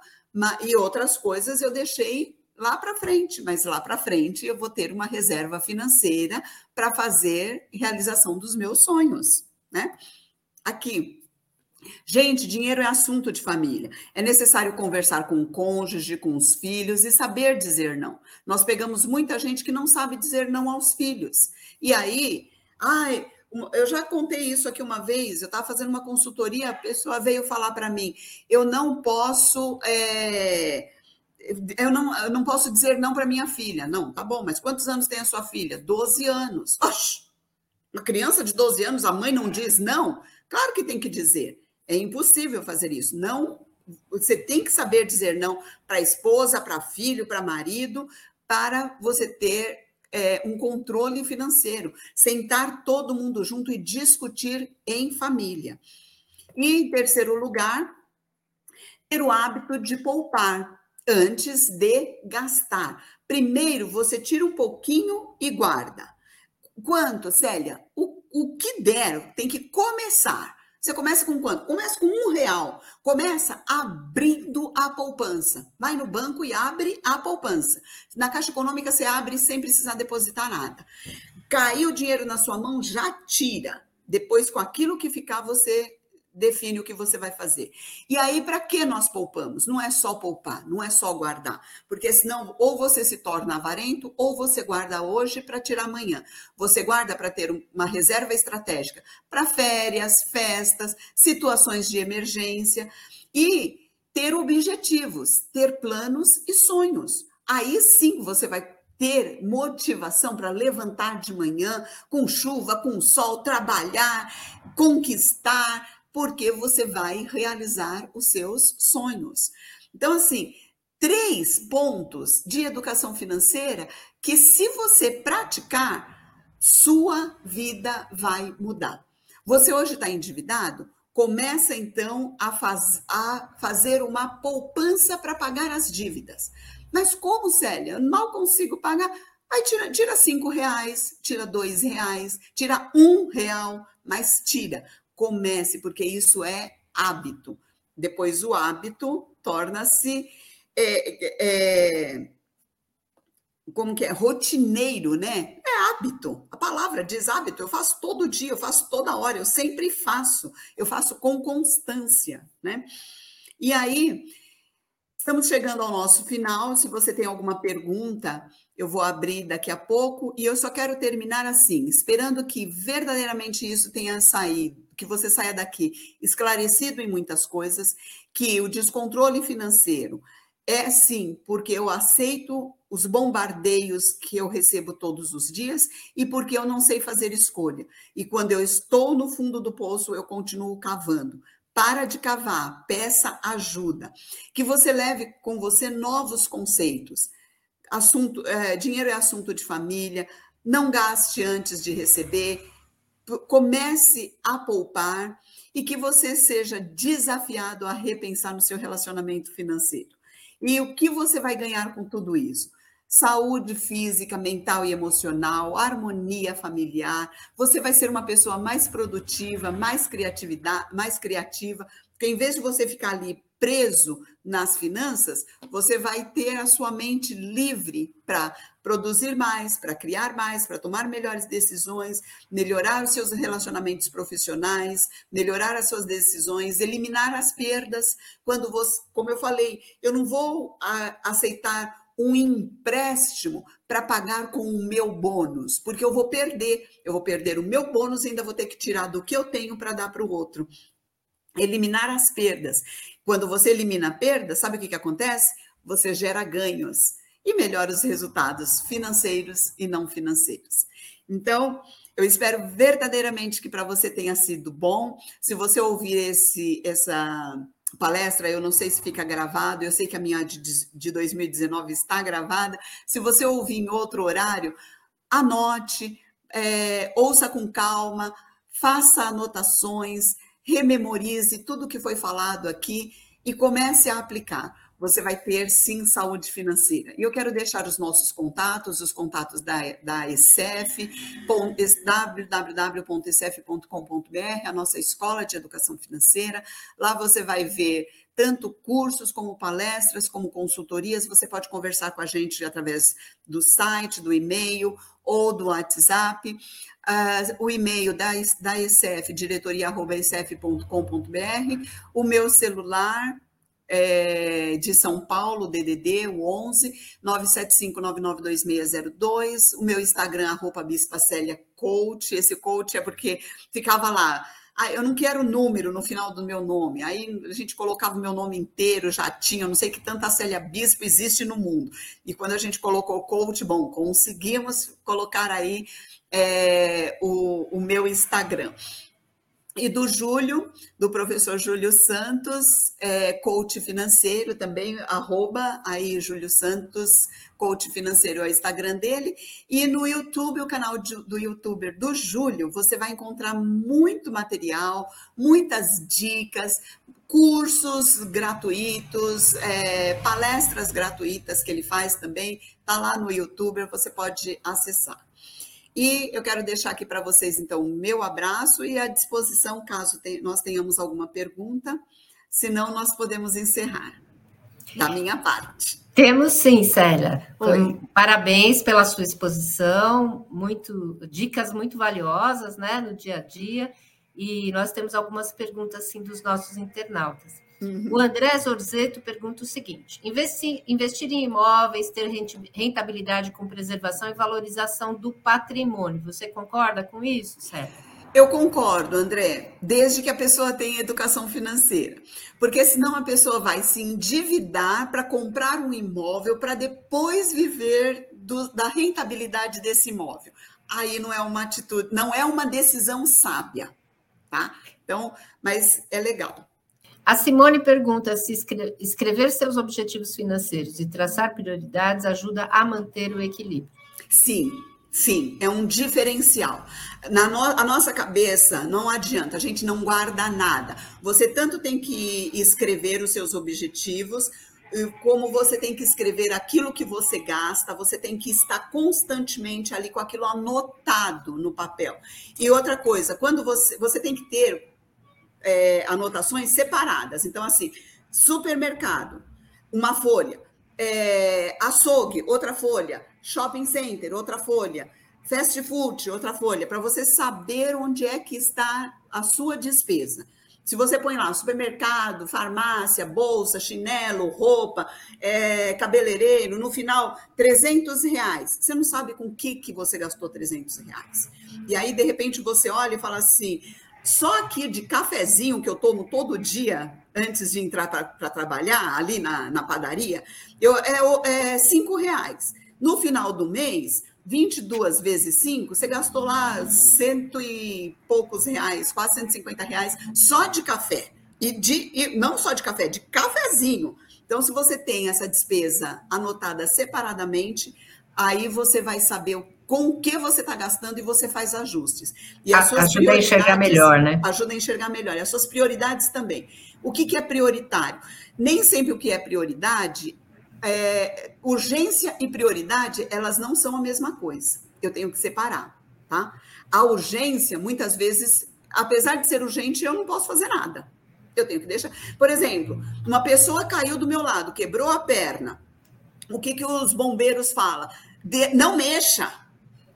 Speaker 2: e outras coisas eu deixei lá para frente, mas lá para frente eu vou ter uma reserva financeira para fazer realização dos meus sonhos, né? Aqui, Gente, dinheiro é assunto de família. É necessário conversar com o cônjuge, com os filhos e saber dizer não. Nós pegamos muita gente que não sabe dizer não aos filhos. E aí, ai, eu já contei isso aqui uma vez. Eu estava fazendo uma consultoria, a pessoa veio falar para mim: eu não posso. É, eu não, eu não posso dizer não para minha filha. Não, tá bom, mas quantos anos tem a sua filha? 12 anos. Oxi, uma criança de 12 anos, a mãe não diz não? Claro que tem que dizer. É impossível fazer isso. Não, você tem que saber dizer não para esposa, para filho, para marido, para você ter é, um controle financeiro, sentar todo mundo junto e discutir em família. E em terceiro lugar, ter o hábito de poupar antes de gastar. Primeiro, você tira um pouquinho e guarda. Quanto, Célia? O, o que der, tem que começar. Você começa com quanto? Começa com um real. Começa abrindo a poupança. Vai no banco e abre a poupança. Na Caixa Econômica você abre sem precisar depositar nada. Caiu o dinheiro na sua mão, já tira. Depois, com aquilo que ficar, você define o que você vai fazer. E aí, para que nós poupamos? Não é só poupar, não é só guardar, porque senão ou você se torna avarento ou você guarda hoje para tirar amanhã. Você guarda para ter uma reserva estratégica para férias, festas, situações de emergência e ter objetivos, ter planos e sonhos. Aí sim você vai ter motivação para levantar de manhã com chuva, com sol, trabalhar, conquistar, porque você vai realizar os seus sonhos. Então, assim, três pontos de educação financeira que, se você praticar, sua vida vai mudar. Você hoje está endividado? Começa então a, faz, a fazer uma poupança para pagar as dívidas. Mas como, Célia? Eu mal consigo pagar. Aí tira, tira cinco reais, tira dois reais, tira um real, mas tira comece, porque isso é hábito. Depois o hábito torna-se é, é, como que é rotineiro, né? é hábito. A palavra diz hábito. Eu faço todo dia, eu faço toda hora, eu sempre faço. Eu faço com constância, né? E aí, estamos chegando ao nosso final. Se você tem alguma pergunta, eu vou abrir daqui a pouco. E eu só quero terminar assim, esperando que verdadeiramente isso tenha saído, que você saia daqui esclarecido em muitas coisas, que o descontrole financeiro é sim, porque eu aceito os bombardeios que eu recebo todos os dias e porque eu não sei fazer escolha. E quando eu estou no fundo do poço, eu continuo cavando. Para de cavar, peça ajuda. Que você leve com você novos conceitos. Assunto, é, dinheiro é assunto de família. Não gaste antes de receber. Comece a poupar e que você seja desafiado a repensar no seu relacionamento financeiro. E o que você vai ganhar com tudo isso? Saúde física, mental e emocional, harmonia familiar. Você vai ser uma pessoa mais produtiva, mais criatividade, mais criativa, porque em vez de você ficar ali preso nas finanças, você vai ter a sua mente livre para produzir mais, para criar mais, para tomar melhores decisões, melhorar os seus relacionamentos profissionais, melhorar as suas decisões, eliminar as perdas. Quando você, como eu falei, eu não vou aceitar um empréstimo para pagar com o meu bônus, porque eu vou perder, eu vou perder o meu bônus e ainda vou ter que tirar do que eu tenho para dar para o outro. Eliminar as perdas. Quando você elimina a perda, sabe o que, que acontece? Você gera ganhos e melhora os resultados financeiros e não financeiros. Então, eu espero verdadeiramente que para você tenha sido bom. Se você ouvir esse, essa palestra, eu não sei se fica gravado, eu sei que a minha de, de 2019 está gravada. Se você ouvir em outro horário, anote, é, ouça com calma, faça anotações, rememorize tudo que foi falado aqui e comece a aplicar. Você vai ter sim saúde financeira. E eu quero deixar os nossos contatos, os contatos da, da ESEF, www.esef.com.br, a nossa escola de educação financeira. Lá você vai ver tanto cursos como palestras, como consultorias. Você pode conversar com a gente através do site, do e-mail ou do WhatsApp. Uh, o e-mail da, da ESF, diretoria.esf.com.br, o meu celular é, de São Paulo, DDD, o 11 975992602, o meu Instagram, arroba Bispa Célia Coach, esse coach é porque ficava lá, ah, eu não quero número no final do meu nome. Aí a gente colocava o meu nome inteiro, já tinha, não sei que tanta Célia Bispo existe no mundo. E quando a gente colocou coach, bom, conseguimos colocar aí é, o, o meu Instagram. E do Júlio, do professor Júlio Santos, é, coach financeiro também, arroba aí Júlio Santos, coach financeiro é o Instagram dele. E no YouTube, o canal do youtuber do Júlio, você vai encontrar muito material, muitas dicas, cursos gratuitos, é, palestras gratuitas que ele faz também, tá lá no YouTube, você pode acessar. E eu quero deixar aqui para vocês, então, o meu abraço e à disposição, caso nós tenhamos alguma pergunta. Senão, nós podemos encerrar, da minha parte.
Speaker 3: Temos sim, Célia. Parabéns pela sua exposição, muito dicas muito valiosas, né, no dia a dia. E nós temos algumas perguntas sim dos nossos internautas. Uhum. O André Zorzeto pergunta o seguinte: investir, em imóveis, ter rentabilidade com preservação e valorização do patrimônio. Você concorda com isso, Sérgio?
Speaker 2: Eu concordo, André, desde que a pessoa tenha educação financeira. Porque senão a pessoa vai se endividar para comprar um imóvel para depois viver do, da rentabilidade desse imóvel. Aí não é uma atitude, não é uma decisão sábia, tá? Então, mas é legal.
Speaker 3: A Simone pergunta se escrever seus objetivos financeiros e traçar prioridades ajuda a manter o equilíbrio.
Speaker 2: Sim, sim, é um diferencial. Na no, a nossa cabeça não adianta, a gente não guarda nada. Você tanto tem que escrever os seus objetivos, como você tem que escrever aquilo que você gasta, você tem que estar constantemente ali com aquilo anotado no papel. E outra coisa, quando você, você tem que ter é, anotações separadas. Então, assim, supermercado, uma folha, é, açougue, outra folha, shopping center, outra folha, Fast food, outra folha, para você saber onde é que está a sua despesa. Se você põe lá supermercado, farmácia, bolsa, chinelo, roupa, é, cabeleireiro, no final, 300 reais. Você não sabe com o que, que você gastou 300 reais. E aí, de repente, você olha e fala assim: só aqui de cafezinho que eu tomo todo dia, antes de entrar para trabalhar, ali na, na padaria, eu, é, é cinco reais. No final do mês, 22 vezes 5, você gastou lá cento e poucos reais, quase 150 reais, só de café. E, de, e não só de café, de cafezinho. Então, se você tem essa despesa anotada separadamente, aí você vai saber com o que você está gastando e você faz ajustes. E
Speaker 3: as suas ajuda a enxergar melhor, né?
Speaker 2: Ajuda a enxergar melhor. E as suas prioridades também. O que, que é prioritário? Nem sempre o que é prioridade é, urgência e prioridade, elas não são a mesma coisa. Eu tenho que separar, tá? A urgência, muitas vezes, apesar de ser urgente, eu não posso fazer nada. Eu tenho que deixar. Por exemplo, uma pessoa caiu do meu lado, quebrou a perna. O que, que os bombeiros falam? De, não mexa.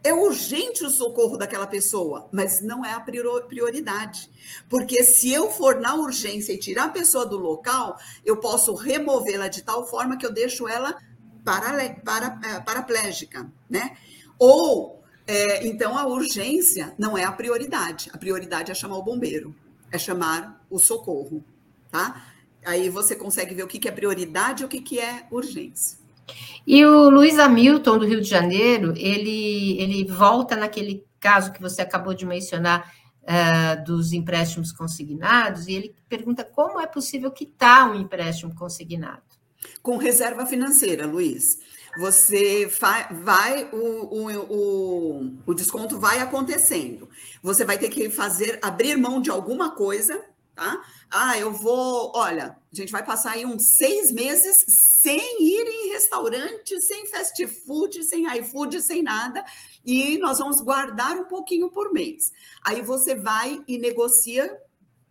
Speaker 2: É urgente o socorro daquela pessoa, mas não é a prioridade. Porque se eu for na urgência e tirar a pessoa do local, eu posso removê-la de tal forma que eu deixo ela para, para, é, paraplégica, né? Ou, é, então, a urgência não é a prioridade. A prioridade é chamar o bombeiro, é chamar o socorro, tá? Aí você consegue ver o que é prioridade e o que é urgência.
Speaker 3: E o Luiz Hamilton, do Rio de Janeiro, ele, ele volta naquele caso que você acabou de mencionar uh, dos empréstimos consignados, e ele pergunta como é possível quitar um empréstimo consignado.
Speaker 2: Com reserva financeira, Luiz. Você vai, o, o, o, o desconto vai acontecendo. Você vai ter que fazer, abrir mão de alguma coisa tá? Ah, eu vou, olha, a gente vai passar aí uns seis meses sem ir em restaurante, sem fast food, sem iFood, sem nada, e nós vamos guardar um pouquinho por mês. Aí você vai e negocia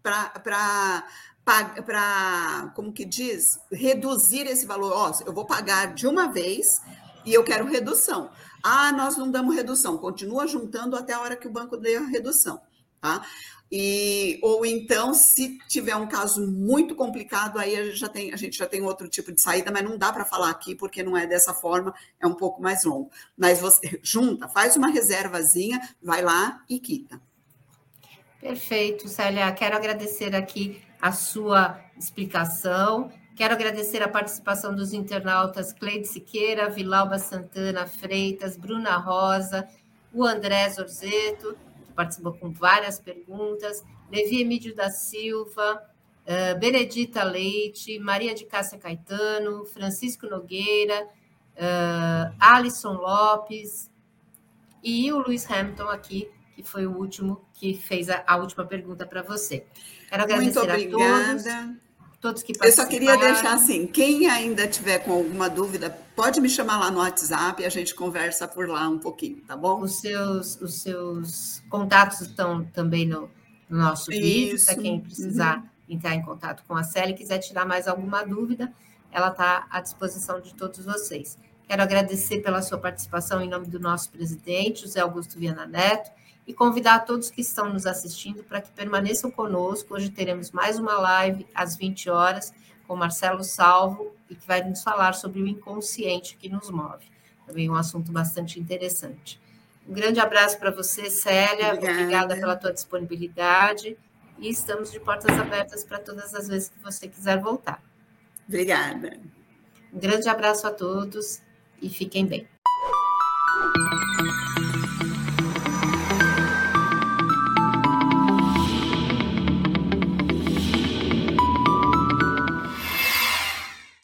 Speaker 2: para para, como que diz, reduzir esse valor. Ó, eu vou pagar de uma vez e eu quero redução. Ah, nós não damos redução, continua juntando até a hora que o banco dê a redução. Tá? E, ou então, se tiver um caso muito complicado, aí a gente já tem, a gente já tem outro tipo de saída, mas não dá para falar aqui porque não é dessa forma, é um pouco mais longo. Mas você junta, faz uma reservazinha, vai lá e quita.
Speaker 3: Perfeito, Célia. Quero agradecer aqui a sua explicação. Quero agradecer a participação dos internautas Cleide Siqueira, Vilauba Santana Freitas, Bruna Rosa, o André Zorzeto participou com várias perguntas, Levi Emílio da Silva, uh, Benedita Leite, Maria de Cássia Caetano, Francisco Nogueira, uh, Alisson Lopes e o Luiz Hamilton aqui, que foi o último que fez a, a última pergunta para você.
Speaker 2: Quero agradecer Muito obrigada. a todos todos que participaram. Eu só queria deixar assim, quem ainda tiver com alguma dúvida, pode me chamar lá no WhatsApp e a gente conversa por lá um pouquinho, tá bom?
Speaker 3: Os seus, os seus contatos estão também no, no nosso Isso. vídeo, para quem precisar uhum. entrar em contato com a Célia e quiser tirar mais alguma dúvida, ela está à disposição de todos vocês. Quero agradecer pela sua participação em nome do nosso presidente, José Augusto Viana Neto, e convidar a todos que estão nos assistindo para que permaneçam conosco. Hoje teremos mais uma live às 20 horas com Marcelo Salvo e que vai nos falar sobre o inconsciente que nos move. Também um assunto bastante interessante. Um grande abraço para você, Célia. Obrigada. Obrigada pela tua disponibilidade e estamos de portas abertas para todas as vezes que você quiser voltar.
Speaker 2: Obrigada.
Speaker 3: Um grande abraço a todos e fiquem bem.